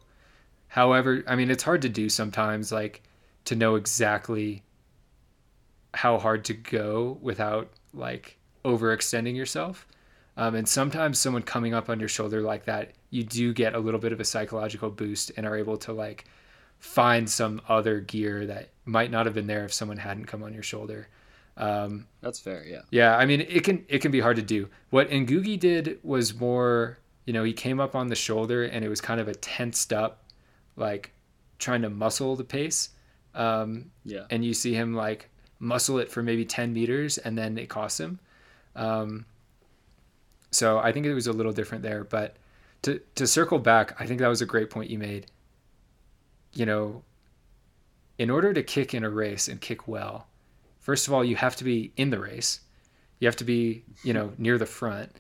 However, I mean, it's hard to do sometimes, like to know exactly how hard to go without like overextending yourself. Um, and sometimes someone coming up on your shoulder like that, you do get a little bit of a psychological boost and are able to like find some other gear that might not have been there if someone hadn't come on your shoulder. Um, That's fair, yeah. Yeah, I mean it can it can be hard to do. What Ngugi did was more, you know, he came up on the shoulder and it was kind of a tensed up, like trying to muscle the pace. Um, yeah. And you see him like muscle it for maybe ten meters and then it costs him. Um, so I think it was a little different there. But to to circle back, I think that was a great point you made. You know, in order to kick in a race and kick well, first of all, you have to be in the race. You have to be, you know, near the front.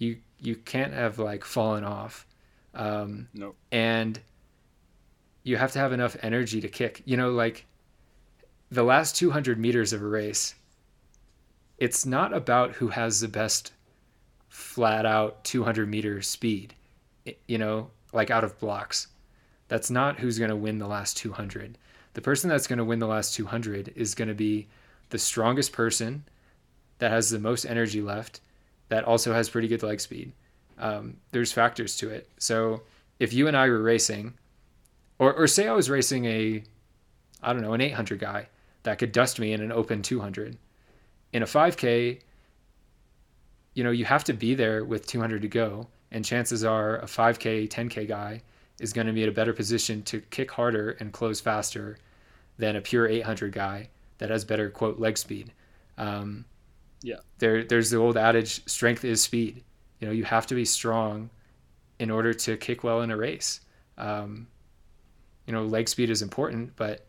You you can't have like fallen off. Um, nope. And you have to have enough energy to kick. You know, like the last 200 meters of a race, it's not about who has the best flat out 200 meter speed, you know, like out of blocks. That's not who's going to win the last 200. The person that's going to win the last 200 is going to be the strongest person that has the most energy left that also has pretty good leg speed. Um, there's factors to it. So if you and I were racing, or, or say I was racing a, I don't know, an 800 guy that could dust me in an open 200. In a 5K, you know, you have to be there with 200 to go. And chances are a 5K, 10K guy is going to be in a better position to kick harder and close faster than a pure 800 guy that has better quote leg speed. Um, yeah. There, there's the old adage: strength is speed. You know, you have to be strong in order to kick well in a race. Um, you know, leg speed is important, but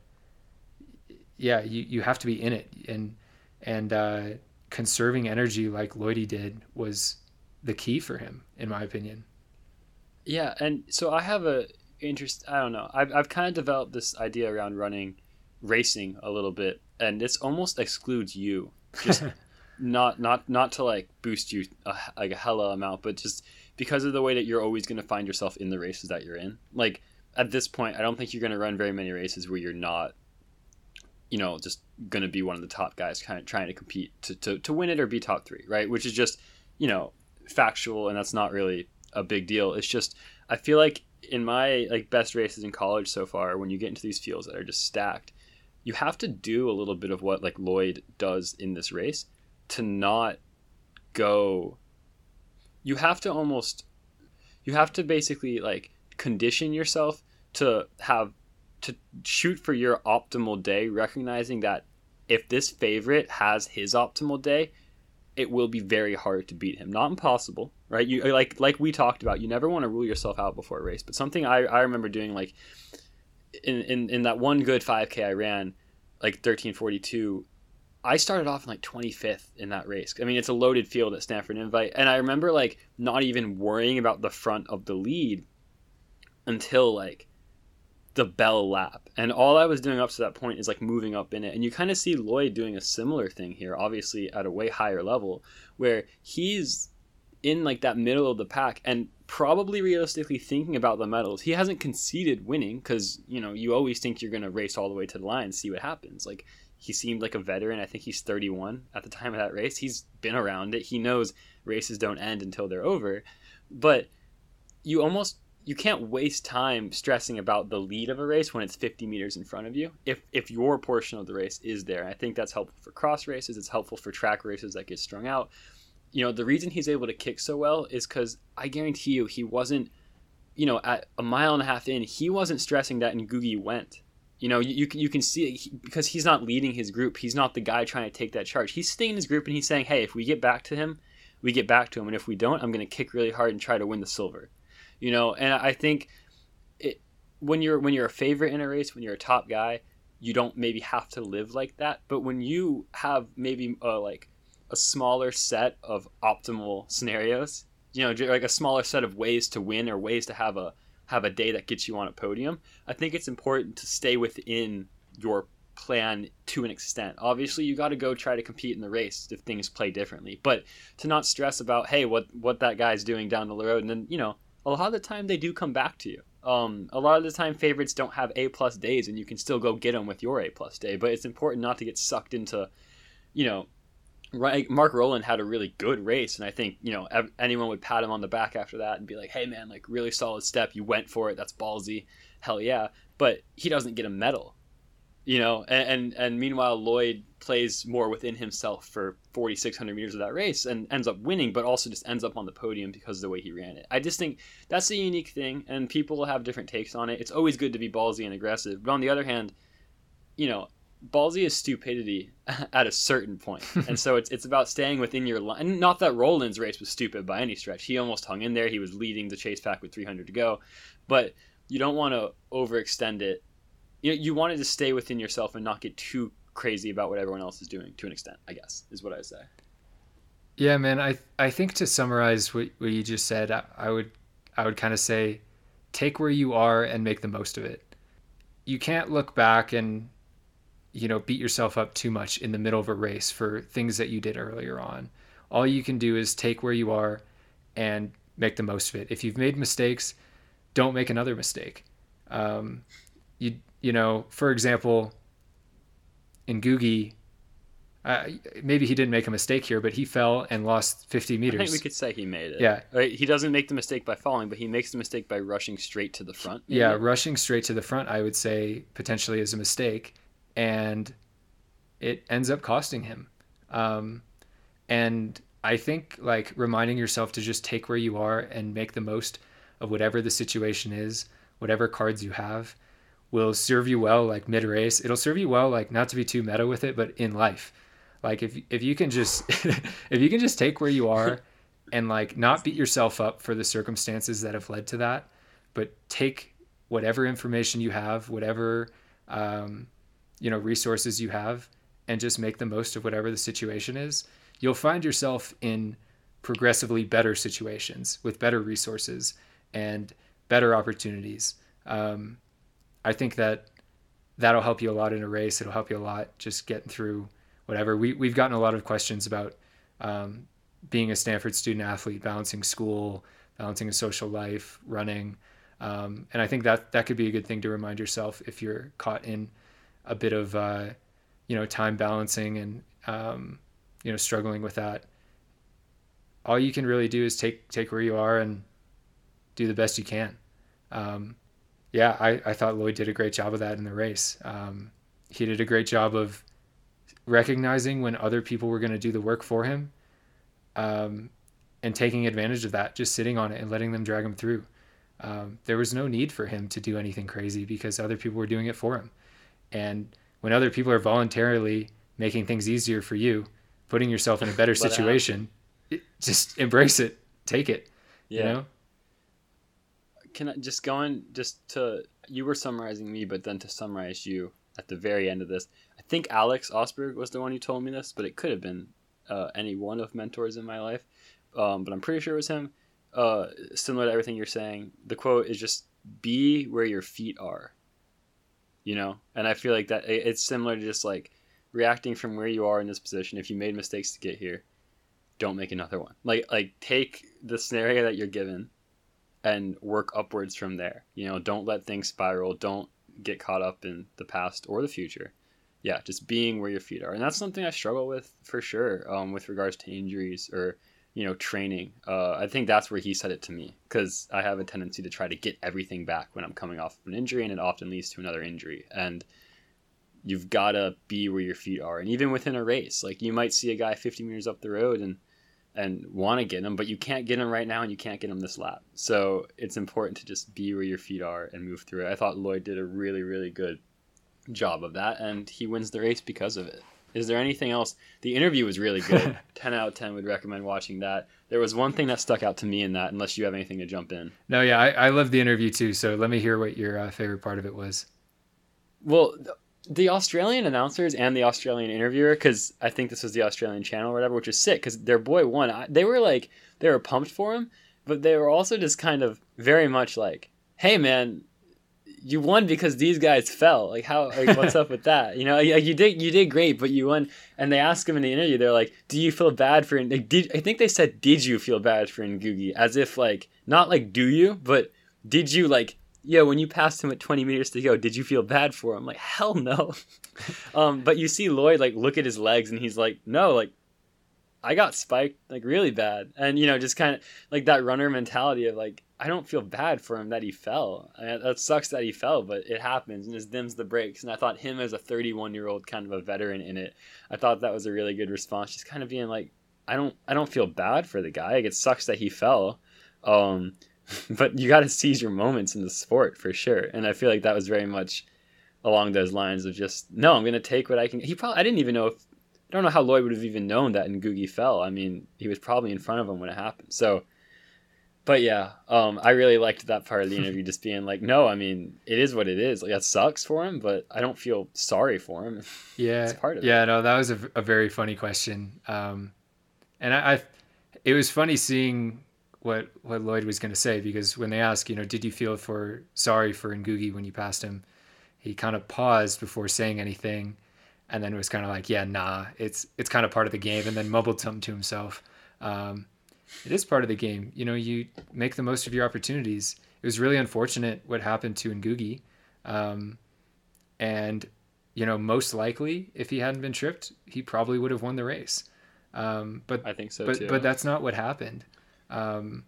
yeah, you, you have to be in it and and uh, conserving energy like Lloydy did was the key for him, in my opinion. Yeah, and so I have a interest. I don't know. I've I've kind of developed this idea around running, racing a little bit, and this almost excludes you. Just not not not to like boost you a, like a hella amount, but just because of the way that you're always going to find yourself in the races that you're in. Like at this point, I don't think you're going to run very many races where you're not, you know, just going to be one of the top guys, kind of trying to compete to, to to win it or be top three, right? Which is just you know factual, and that's not really a big deal. It's just I feel like in my like best races in college so far, when you get into these fields that are just stacked, you have to do a little bit of what like Lloyd does in this race to not go. You have to almost, you have to basically like condition yourself to have to shoot for your optimal day, recognizing that if this favorite has his optimal day, it will be very hard to beat him. Not impossible, right? You like like we talked about. You never want to rule yourself out before a race. But something I, I remember doing like in, in in that one good 5K I ran, like 1342. I started off in like 25th in that race. I mean, it's a loaded field at Stanford Invite, and I remember like not even worrying about the front of the lead until like the bell lap. And all I was doing up to that point is like moving up in it. And you kind of see Lloyd doing a similar thing here, obviously at a way higher level, where he's in like that middle of the pack and probably realistically thinking about the medals. He hasn't conceded winning because, you know, you always think you're going to race all the way to the line and see what happens. Like, he seemed like a veteran. I think he's 31 at the time of that race. He's been around it. He knows races don't end until they're over. But you almost you can't waste time stressing about the lead of a race when it's 50 meters in front of you if if your portion of the race is there i think that's helpful for cross races it's helpful for track races that get strung out you know the reason he's able to kick so well is because i guarantee you he wasn't you know at a mile and a half in he wasn't stressing that Ngugi went you know you, you can see because he's not leading his group he's not the guy trying to take that charge. He's staying in his group and he's saying hey if we get back to him we get back to him. And if we don't i'm going to kick really hard and try to win the silver. You know and i think it, when you're when you're a favorite in a race when you're a top guy you don't maybe have to live like that. But when you have maybe uh, like a smaller set of optimal scenarios you know like a smaller set of ways to win or ways to have a have a day that gets you on a podium i think it's important to stay within your plan to an extent obviously you got to go try to compete in the race if things play differently but to not stress about hey what what that guy's doing down the road and then you know a lot of the time they do come back to you. Um, a lot of the time, favorites don't have A plus days, and you can still go get them with your A plus day. But it's important not to get sucked into, you know, Mark Rowland had a really good race, and I think you know anyone would pat him on the back after that and be like, "Hey, man, like really solid step. You went for it. That's ballsy. Hell yeah." But he doesn't get a medal you know and, and, and meanwhile lloyd plays more within himself for 4600 meters of that race and ends up winning but also just ends up on the podium because of the way he ran it i just think that's a unique thing and people have different takes on it it's always good to be ballsy and aggressive but on the other hand you know ballsy is stupidity at a certain point and so it's, it's about staying within your line and not that Rowland's race was stupid by any stretch he almost hung in there he was leading the chase pack with 300 to go but you don't want to overextend it you you wanted to stay within yourself and not get too crazy about what everyone else is doing to an extent. I guess is what I say. Yeah, man. I I think to summarize what, what you just said, I, I would I would kind of say, take where you are and make the most of it. You can't look back and you know beat yourself up too much in the middle of a race for things that you did earlier on. All you can do is take where you are and make the most of it. If you've made mistakes, don't make another mistake. Um, you you know, for example, Ngugi, uh, maybe he didn't make a mistake here, but he fell and lost 50 meters. I think we could say he made it. Yeah. Right? He doesn't make the mistake by falling, but he makes the mistake by rushing straight to the front. Maybe? Yeah, rushing straight to the front, I would say potentially is a mistake. And it ends up costing him. Um, and I think like reminding yourself to just take where you are and make the most of whatever the situation is, whatever cards you have will serve you well like mid race. It'll serve you well like not to be too meta with it, but in life. Like if if you can just if you can just take where you are and like not beat yourself up for the circumstances that have led to that, but take whatever information you have, whatever um, you know resources you have, and just make the most of whatever the situation is. You'll find yourself in progressively better situations with better resources and better opportunities. Um, I think that that'll help you a lot in a race. It'll help you a lot just getting through whatever. We we've gotten a lot of questions about um, being a Stanford student athlete, balancing school, balancing a social life, running, um, and I think that that could be a good thing to remind yourself if you're caught in a bit of uh, you know time balancing and um, you know struggling with that. All you can really do is take take where you are and do the best you can. Um, yeah, I, I thought Lloyd did a great job of that in the race. Um, he did a great job of recognizing when other people were going to do the work for him um, and taking advantage of that, just sitting on it and letting them drag him through. Um, there was no need for him to do anything crazy because other people were doing it for him. And when other people are voluntarily making things easier for you, putting yourself in a better situation, it, just embrace it, take it. Yeah. You know? can I just go on just to you were summarizing me, but then to summarize you at the very end of this, I think Alex Ostberg was the one who told me this, but it could have been uh, any one of mentors in my life, um, but I'm pretty sure it was him. Uh, similar to everything you're saying, the quote is just "be where your feet are," you know, and I feel like that it's similar to just like reacting from where you are in this position. If you made mistakes to get here, don't make another one. Like like take the scenario that you're given and work upwards from there. You know, don't let things spiral. Don't get caught up in the past or the future. Yeah, just being where your feet are, and that's something I struggle with for sure. Um, with regards to injuries or you know training, uh, I think that's where he said it to me because I have a tendency to try to get everything back when I'm coming off of an injury, and it often leads to another injury. And you've got to be where your feet are, and even within a race, like you might see a guy 50 meters up the road and and want to get him but you can't get him right now and you can't get them this lap. So it's important to just be where your feet are and move through it. I thought Lloyd did a really, really good job of that, and he wins the race because of it. Is there anything else? The interview was really good. 10 out of 10 would recommend watching that. There was one thing that stuck out to me in that, unless you have anything to jump in. No, yeah, I, I love the interview too. So let me hear what your uh, favorite part of it was. Well, the Australian announcers and the Australian interviewer, because I think this was the Australian channel or whatever, which is sick because their boy won. They were like, they were pumped for him, but they were also just kind of very much like, hey man, you won because these guys fell. Like how? Like what's up with that? You know, like, you did you did great, but you won. And they asked him in the interview, they're like, "Do you feel bad for?" Like, did I think they said, "Did you feel bad for Ngugi?" As if like not like do you, but did you like yeah when you passed him at 20 meters to go, did you feel bad for him?" Like, "Hell no." um, but you see Lloyd like look at his legs, and he's like, "No, like I got spiked like really bad," and you know, just kind of like that runner mentality of like, I don't feel bad for him that he fell. I, that sucks that he fell, but it happens, and it dims the brakes. And I thought him as a 31 year old kind of a veteran in it, I thought that was a really good response. Just kind of being like, I don't, I don't feel bad for the guy. Like, it sucks that he fell. Um, but you got to seize your moments in the sport for sure. And I feel like that was very much along those lines of just no, I'm going to take what I can. He probably I didn't even know if I don't know how Lloyd would have even known that Ngugi fell. I mean, he was probably in front of him when it happened. So, but yeah, um, I really liked that part of the interview, just being like, no, I mean, it is what it is. Like that sucks for him, but I don't feel sorry for him. Yeah, it's part of yeah, it. no, that was a, a very funny question. Um, and I, I, it was funny seeing what what Lloyd was going to say because when they asked, you know, did you feel for sorry for Ngugi when you passed him, he kind of paused before saying anything, and then was kind of like, yeah, nah, it's it's kind of part of the game, and then mumbled something to himself. Um, it is part of the game. You know, you make the most of your opportunities. It was really unfortunate what happened to Ngugi, um, and you know, most likely if he hadn't been tripped, he probably would have won the race. Um, but I think so but, too. But that's not what happened. Um,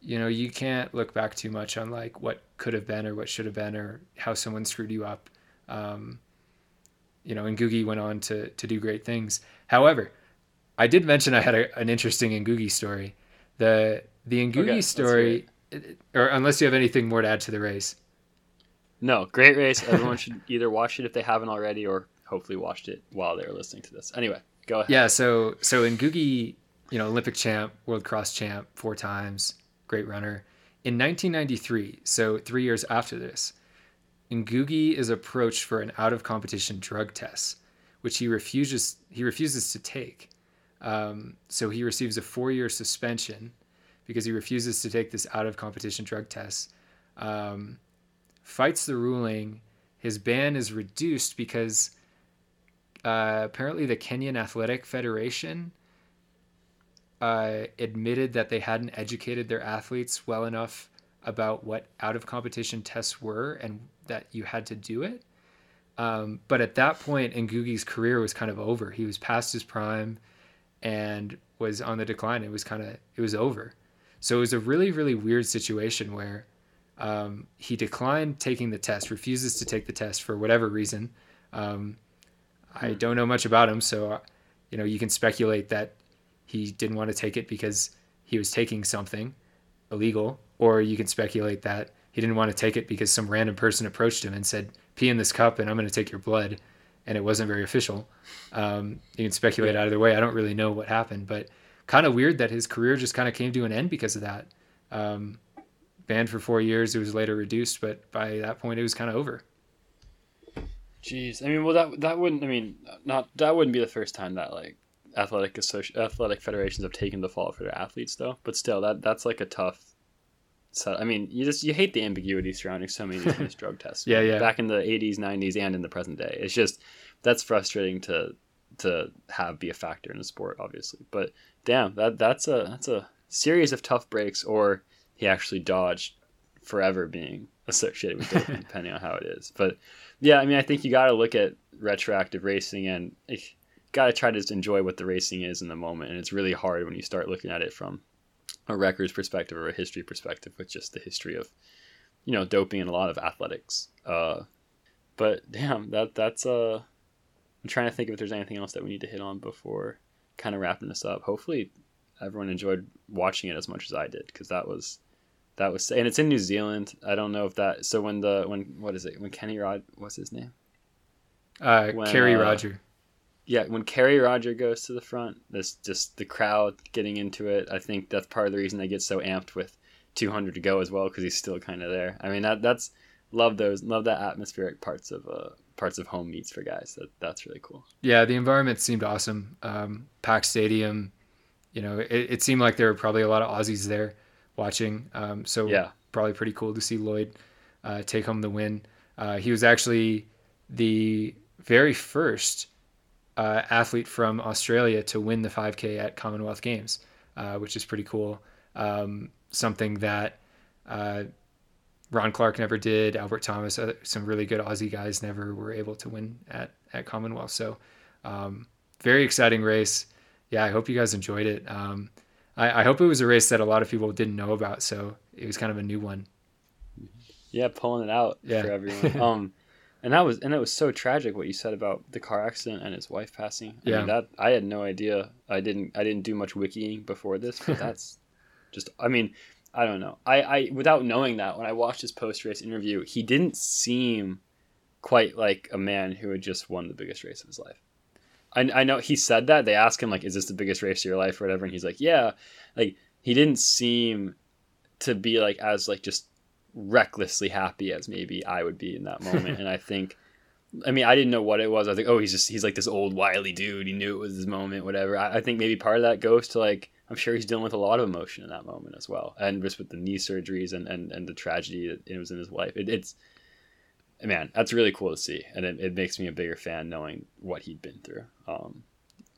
you know, you can't look back too much on like what could have been or what should have been or how someone screwed you up. Um, you know, and Ngugi went on to to do great things. However, I did mention I had a, an interesting Ngugi story. The the Ngugi okay, story, uh, or unless you have anything more to add to the race. No, great race. Everyone should either watch it if they haven't already, or hopefully watched it while they're listening to this. Anyway, go ahead. Yeah. So so Ngugi you know, Olympic champ, world cross champ four times, great runner. In 1993, so three years after this, Ngugi is approached for an out of competition drug test, which he refuses he refuses to take. Um, so he receives a four year suspension because he refuses to take this out of competition drug test. Um, fights the ruling. His ban is reduced because uh, apparently the Kenyan Athletic Federation uh, admitted that they hadn't educated their athletes well enough about what out of competition tests were and that you had to do it. Um, but at that point, Ngugi's career was kind of over. He was past his prime and was on the decline. It was kind of it was over. So it was a really really weird situation where um, he declined taking the test, refuses to take the test for whatever reason. Um, I hmm. don't know much about him, so uh, you know you can speculate that he didn't want to take it because he was taking something illegal, or you can speculate that he didn't want to take it because some random person approached him and said, "Pee in this cup, and I'm going to take your blood," and it wasn't very official. Um, you can speculate either way. I don't really know what happened, but kind of weird that his career just kind of came to an end because of that. Um, banned for four years, it was later reduced, but by that point, it was kind of over. Jeez, I mean, well, that that wouldn't. I mean, not that wouldn't be the first time that like athletic associ- athletic federations have taken the fall for their athletes though but still that that's like a tough so i mean you just you hate the ambiguity surrounding so many of these drug tests. Yeah yeah. Back in the 80s 90s and in the present day. It's just that's frustrating to to have be a factor in a sport obviously. But damn that that's a that's a series of tough breaks or he actually dodged forever being associated with doping depending on how it is. But yeah i mean i think you got to look at retroactive racing and eh, got to try to just enjoy what the racing is in the moment. And it's really hard when you start looking at it from a records perspective or a history perspective with just the history of, you know, doping and a lot of athletics. Uh, but damn, that that's uh, I'm trying to think if there's anything else that we need to hit on before kind of wrapping this up. Hopefully, everyone enjoyed watching it as much as I did because that was that was and it's in New Zealand. I don't know if that. So when the when what is it when Kenny Rod what's his name? Uh, when, Kerry uh, Rodger yeah, when Kerry Rodger goes to the front, this just the crowd getting into it. I think that's part of the reason they get so amped with 200 to go as well because he's still kind of there. I mean that that's love those love that atmospheric parts of uh parts of home meets for guys. That that's really cool. Yeah, the environment seemed awesome. Um, packed stadium. You know, it, it seemed like there were probably a lot of Aussies there watching. Um, so yeah, probably pretty cool to see Lloyd uh, take home the win. Uh, he was actually the very first uh, athlete from Australia to win the 5K at Commonwealth Games, uh, which is pretty cool. Um, something that uh, Ron Clarke never did. Albert Thomas, uh, some really good Aussie guys never were able to win at at Commonwealth. So um, very exciting race. Yeah, I hope you guys enjoyed it. Um, I, I hope it was a race that a lot of people didn't know about. So it was kind of a new one. Yeah, pulling it out Yeah. for everyone. um, and that was and it was so tragic what you said about the car accident and his wife passing. I Yeah. mean, that I had no idea. I didn't I didn't do much wikiing before this, but that's just I mean, I don't know. I, I without knowing that when I watched his post race interview, he didn't seem quite like a man who had just won the biggest race of his life. I, I know he said that they asked him like, "Is this the biggest race of your life?" or whatever, and he's like, "Yeah." Like he didn't seem to be like as like just recklessly happy as maybe I would be in that moment. and I think, I mean, I didn't know what it was. I think, oh, he's just he's like this old wily dude. He knew it was his moment, whatever. I, I think maybe part of that goes to like I'm sure he's dealing with a lot of emotion in that moment as well, and just with the knee surgeries and and, and the tragedy that it was in his life. It, it's man, that's really cool to see, and it, it makes me a bigger fan knowing what he'd been through. Um,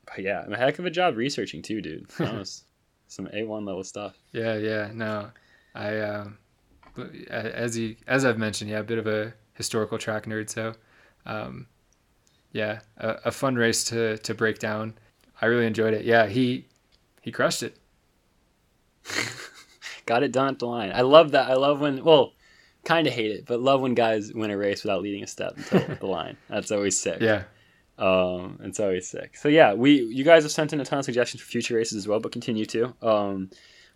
but yeah, I'm a heck of a job researching too, dude. Some A one level stuff. Yeah, yeah. No, I um, as you as I've mentioned, yeah, a bit of a historical track nerd. So, um, yeah, a, a fun race to to break down. I really enjoyed it. Yeah, he he crushed it. Got it done at the line. I love that. I love when well, kind of hate it, but love when guys win a race without leading a step until the line. That's always sick. Yeah, Um, it's always sick. So yeah, we you guys have sent in a ton of suggestions for future races as well, but continue to. Um,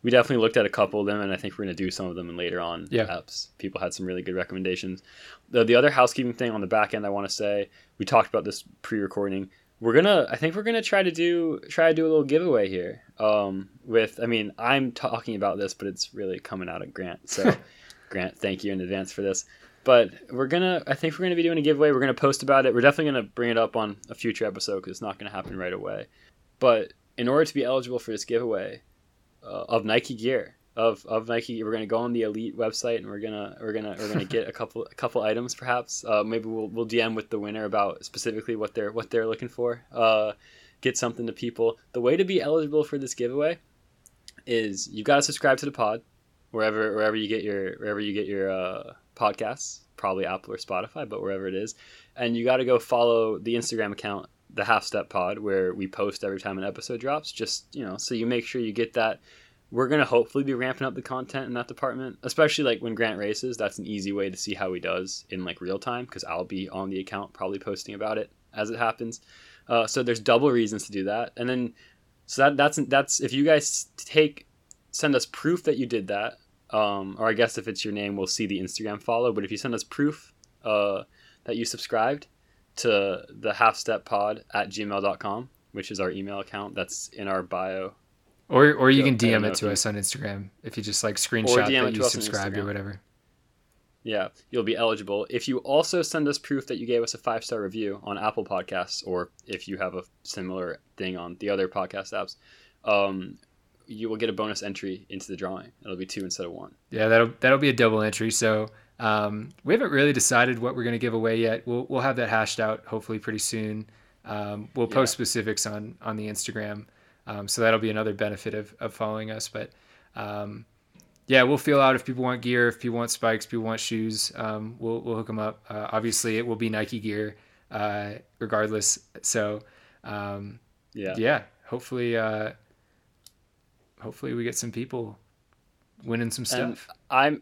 we definitely looked at a couple of them, and I think we're gonna do some of them in later on Yeah. eps. People had some really good recommendations. The the other housekeeping thing on the back end, I want to say, we talked about this pre-recording. We're gonna, I think we're gonna try to do try to do a little giveaway here. Um, with, I mean, I'm talking about this, but it's really coming out of Grant. So, Grant, thank you in advance for this. But we're gonna, I think we're gonna be doing a giveaway. We're gonna post about it. We're definitely gonna bring it up on a future episode because it's not gonna happen right away. But in order to be eligible for this giveaway uh, of Nike gear, of, of Nike, we're gonna go on the Elite website and we're gonna we're gonna we're gonna get a couple a couple items perhaps. Uh, maybe we'll we'll DM with the winner about specifically what they're what they're looking for. Uh, get something to people. The way to be eligible for this giveaway is you got to subscribe to the pod wherever wherever you get your wherever you get your uh, podcasts, probably Apple or Spotify, but wherever it is, and you got to go follow the Instagram account, the Half Step Pod, where we post every time an episode drops. Just you know, so you make sure you get that. We're gonna hopefully be ramping up the content in that department, especially like when Grant races. That's an easy way to see how he does in like real time because I'll be on the account probably posting about it as it happens. Uh, so there's double reasons to do that, and then so that that's that's if you guys take send us proof that you did that, um, or I guess if it's your name, we'll see the Instagram follow. But if you send us proof uh, that you subscribed to the half step pod at gmail.com, which is our email account that's in our bio. or or you Yeah, can DM it to you- us on Instagram if you just like screenshot that you subscribed or whatever. Yeah, you'll be eligible. If you also send us proof that you gave us a five star review on Apple Podcasts, or if you have a similar thing on the other podcast apps, um, you will get a bonus entry into the drawing. It'll be two instead of one. Yeah, that'll that'll be a double entry. So um, we haven't really decided what we're going to give away yet. We'll we'll have that hashed out hopefully pretty soon. Um, we'll post Yeah. specifics on on the Instagram, um, so that'll be another benefit of of following us. But um, yeah, we'll feel out if people want gear, if people want spikes, people want shoes. Um, we'll we'll hook them up. Uh, obviously, it will be Nike gear, uh, regardless. So um, Yeah. yeah, hopefully, uh, hopefully we get some people winning some And stuff. I'm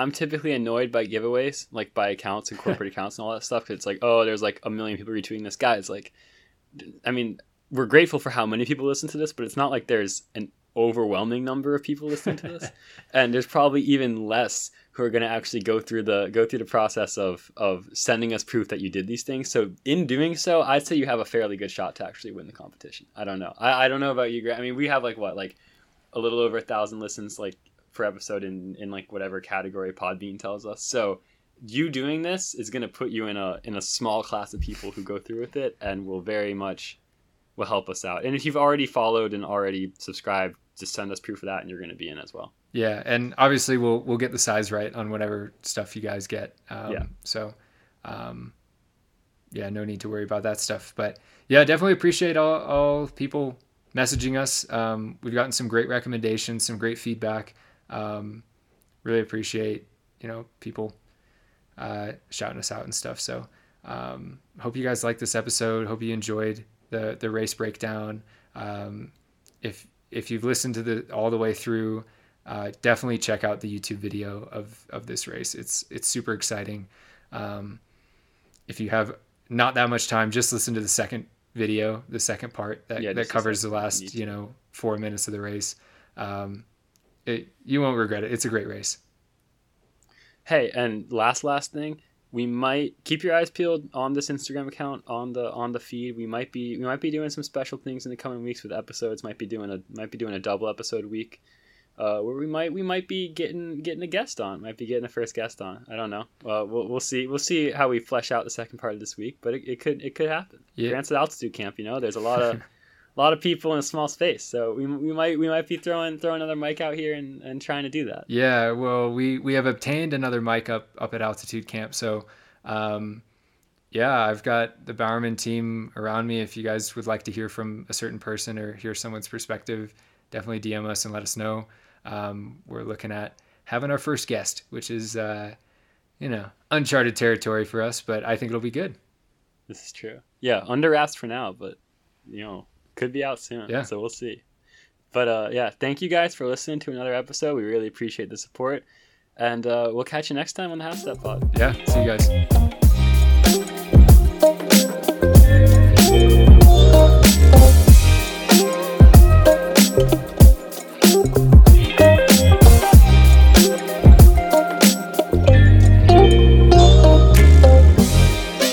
I'm typically annoyed by giveaways, like by accounts and corporate accounts and all that stuff. Cause it's like, oh, there's like a million people retweeting this. Guys, like, I mean, we're grateful for how many people listen to this, but it's not like there's an overwhelming number of people listening to this, and there's probably even less who are going to actually go through the go through the process of of sending us proof that you did these things. So in doing so, I'd say you have a fairly good shot to actually win the competition. I don't know. I, I don't know about you, Grant. I mean, we have like what like a little over a thousand listens like per episode in in like whatever category Podbean tells us. So you doing this is going to put you in a in a small class of people who go through with it and will very much will help us out. And if you've already followed and already subscribed, just send us proof of that and you're going to be in as well. Yeah, and obviously we'll we'll get the size right on whatever stuff you guys get. Um, Yeah. So, um, yeah, no need to worry about that stuff. But yeah, definitely appreciate all all people messaging us. Um, we've gotten some great recommendations, some great feedback. Um, really appreciate you know people uh, shouting us out and stuff. So um, hope you guys like this episode. Hope you enjoyed the the race breakdown. Um, if if you've listened to the all the way through, uh, definitely check out the YouTube video of of this race. It's it's super exciting. Um, if you have not that much time, just listen to the second video, the second part that, Yeah, that covers the last you know four minutes of the race. Um, it, you won't regret it. It's a great race. Hey, and last last thing, we might keep your eyes peeled on this Instagram account on the on the feed. We might be we might be doing some special things in the coming weeks with episodes. Might be doing a might be doing a double episode week. Uh, where we might we might be getting getting a guest on, might be getting a first guest on. I don't know. Uh, we'll we'll see we'll see how we flesh out the second part of this week, but it, it could it could happen. Yeah. Grant's at altitude camp, you know. There's a lot of a lot of people in a small space, so we, we might we might be throwing throwing another mic out here and, and trying to do that. Yeah, well, we we have obtained another mic up up at altitude camp, so um, yeah, I've got the Bowerman team around me. If you guys would like to hear from a certain person or hear someone's perspective, definitely DM us and let us know. Um, we're looking at having our first guest, which is uh, you know uncharted territory for us, but I think it'll be good. This is true. Yeah, under wraps for now, but you know, could be out soon. Yeah. So we'll see. But uh, yeah, thank you guys for listening to another episode. We really appreciate the support, and uh, we'll catch you next time on the Half Step Pod. Yeah, see you guys.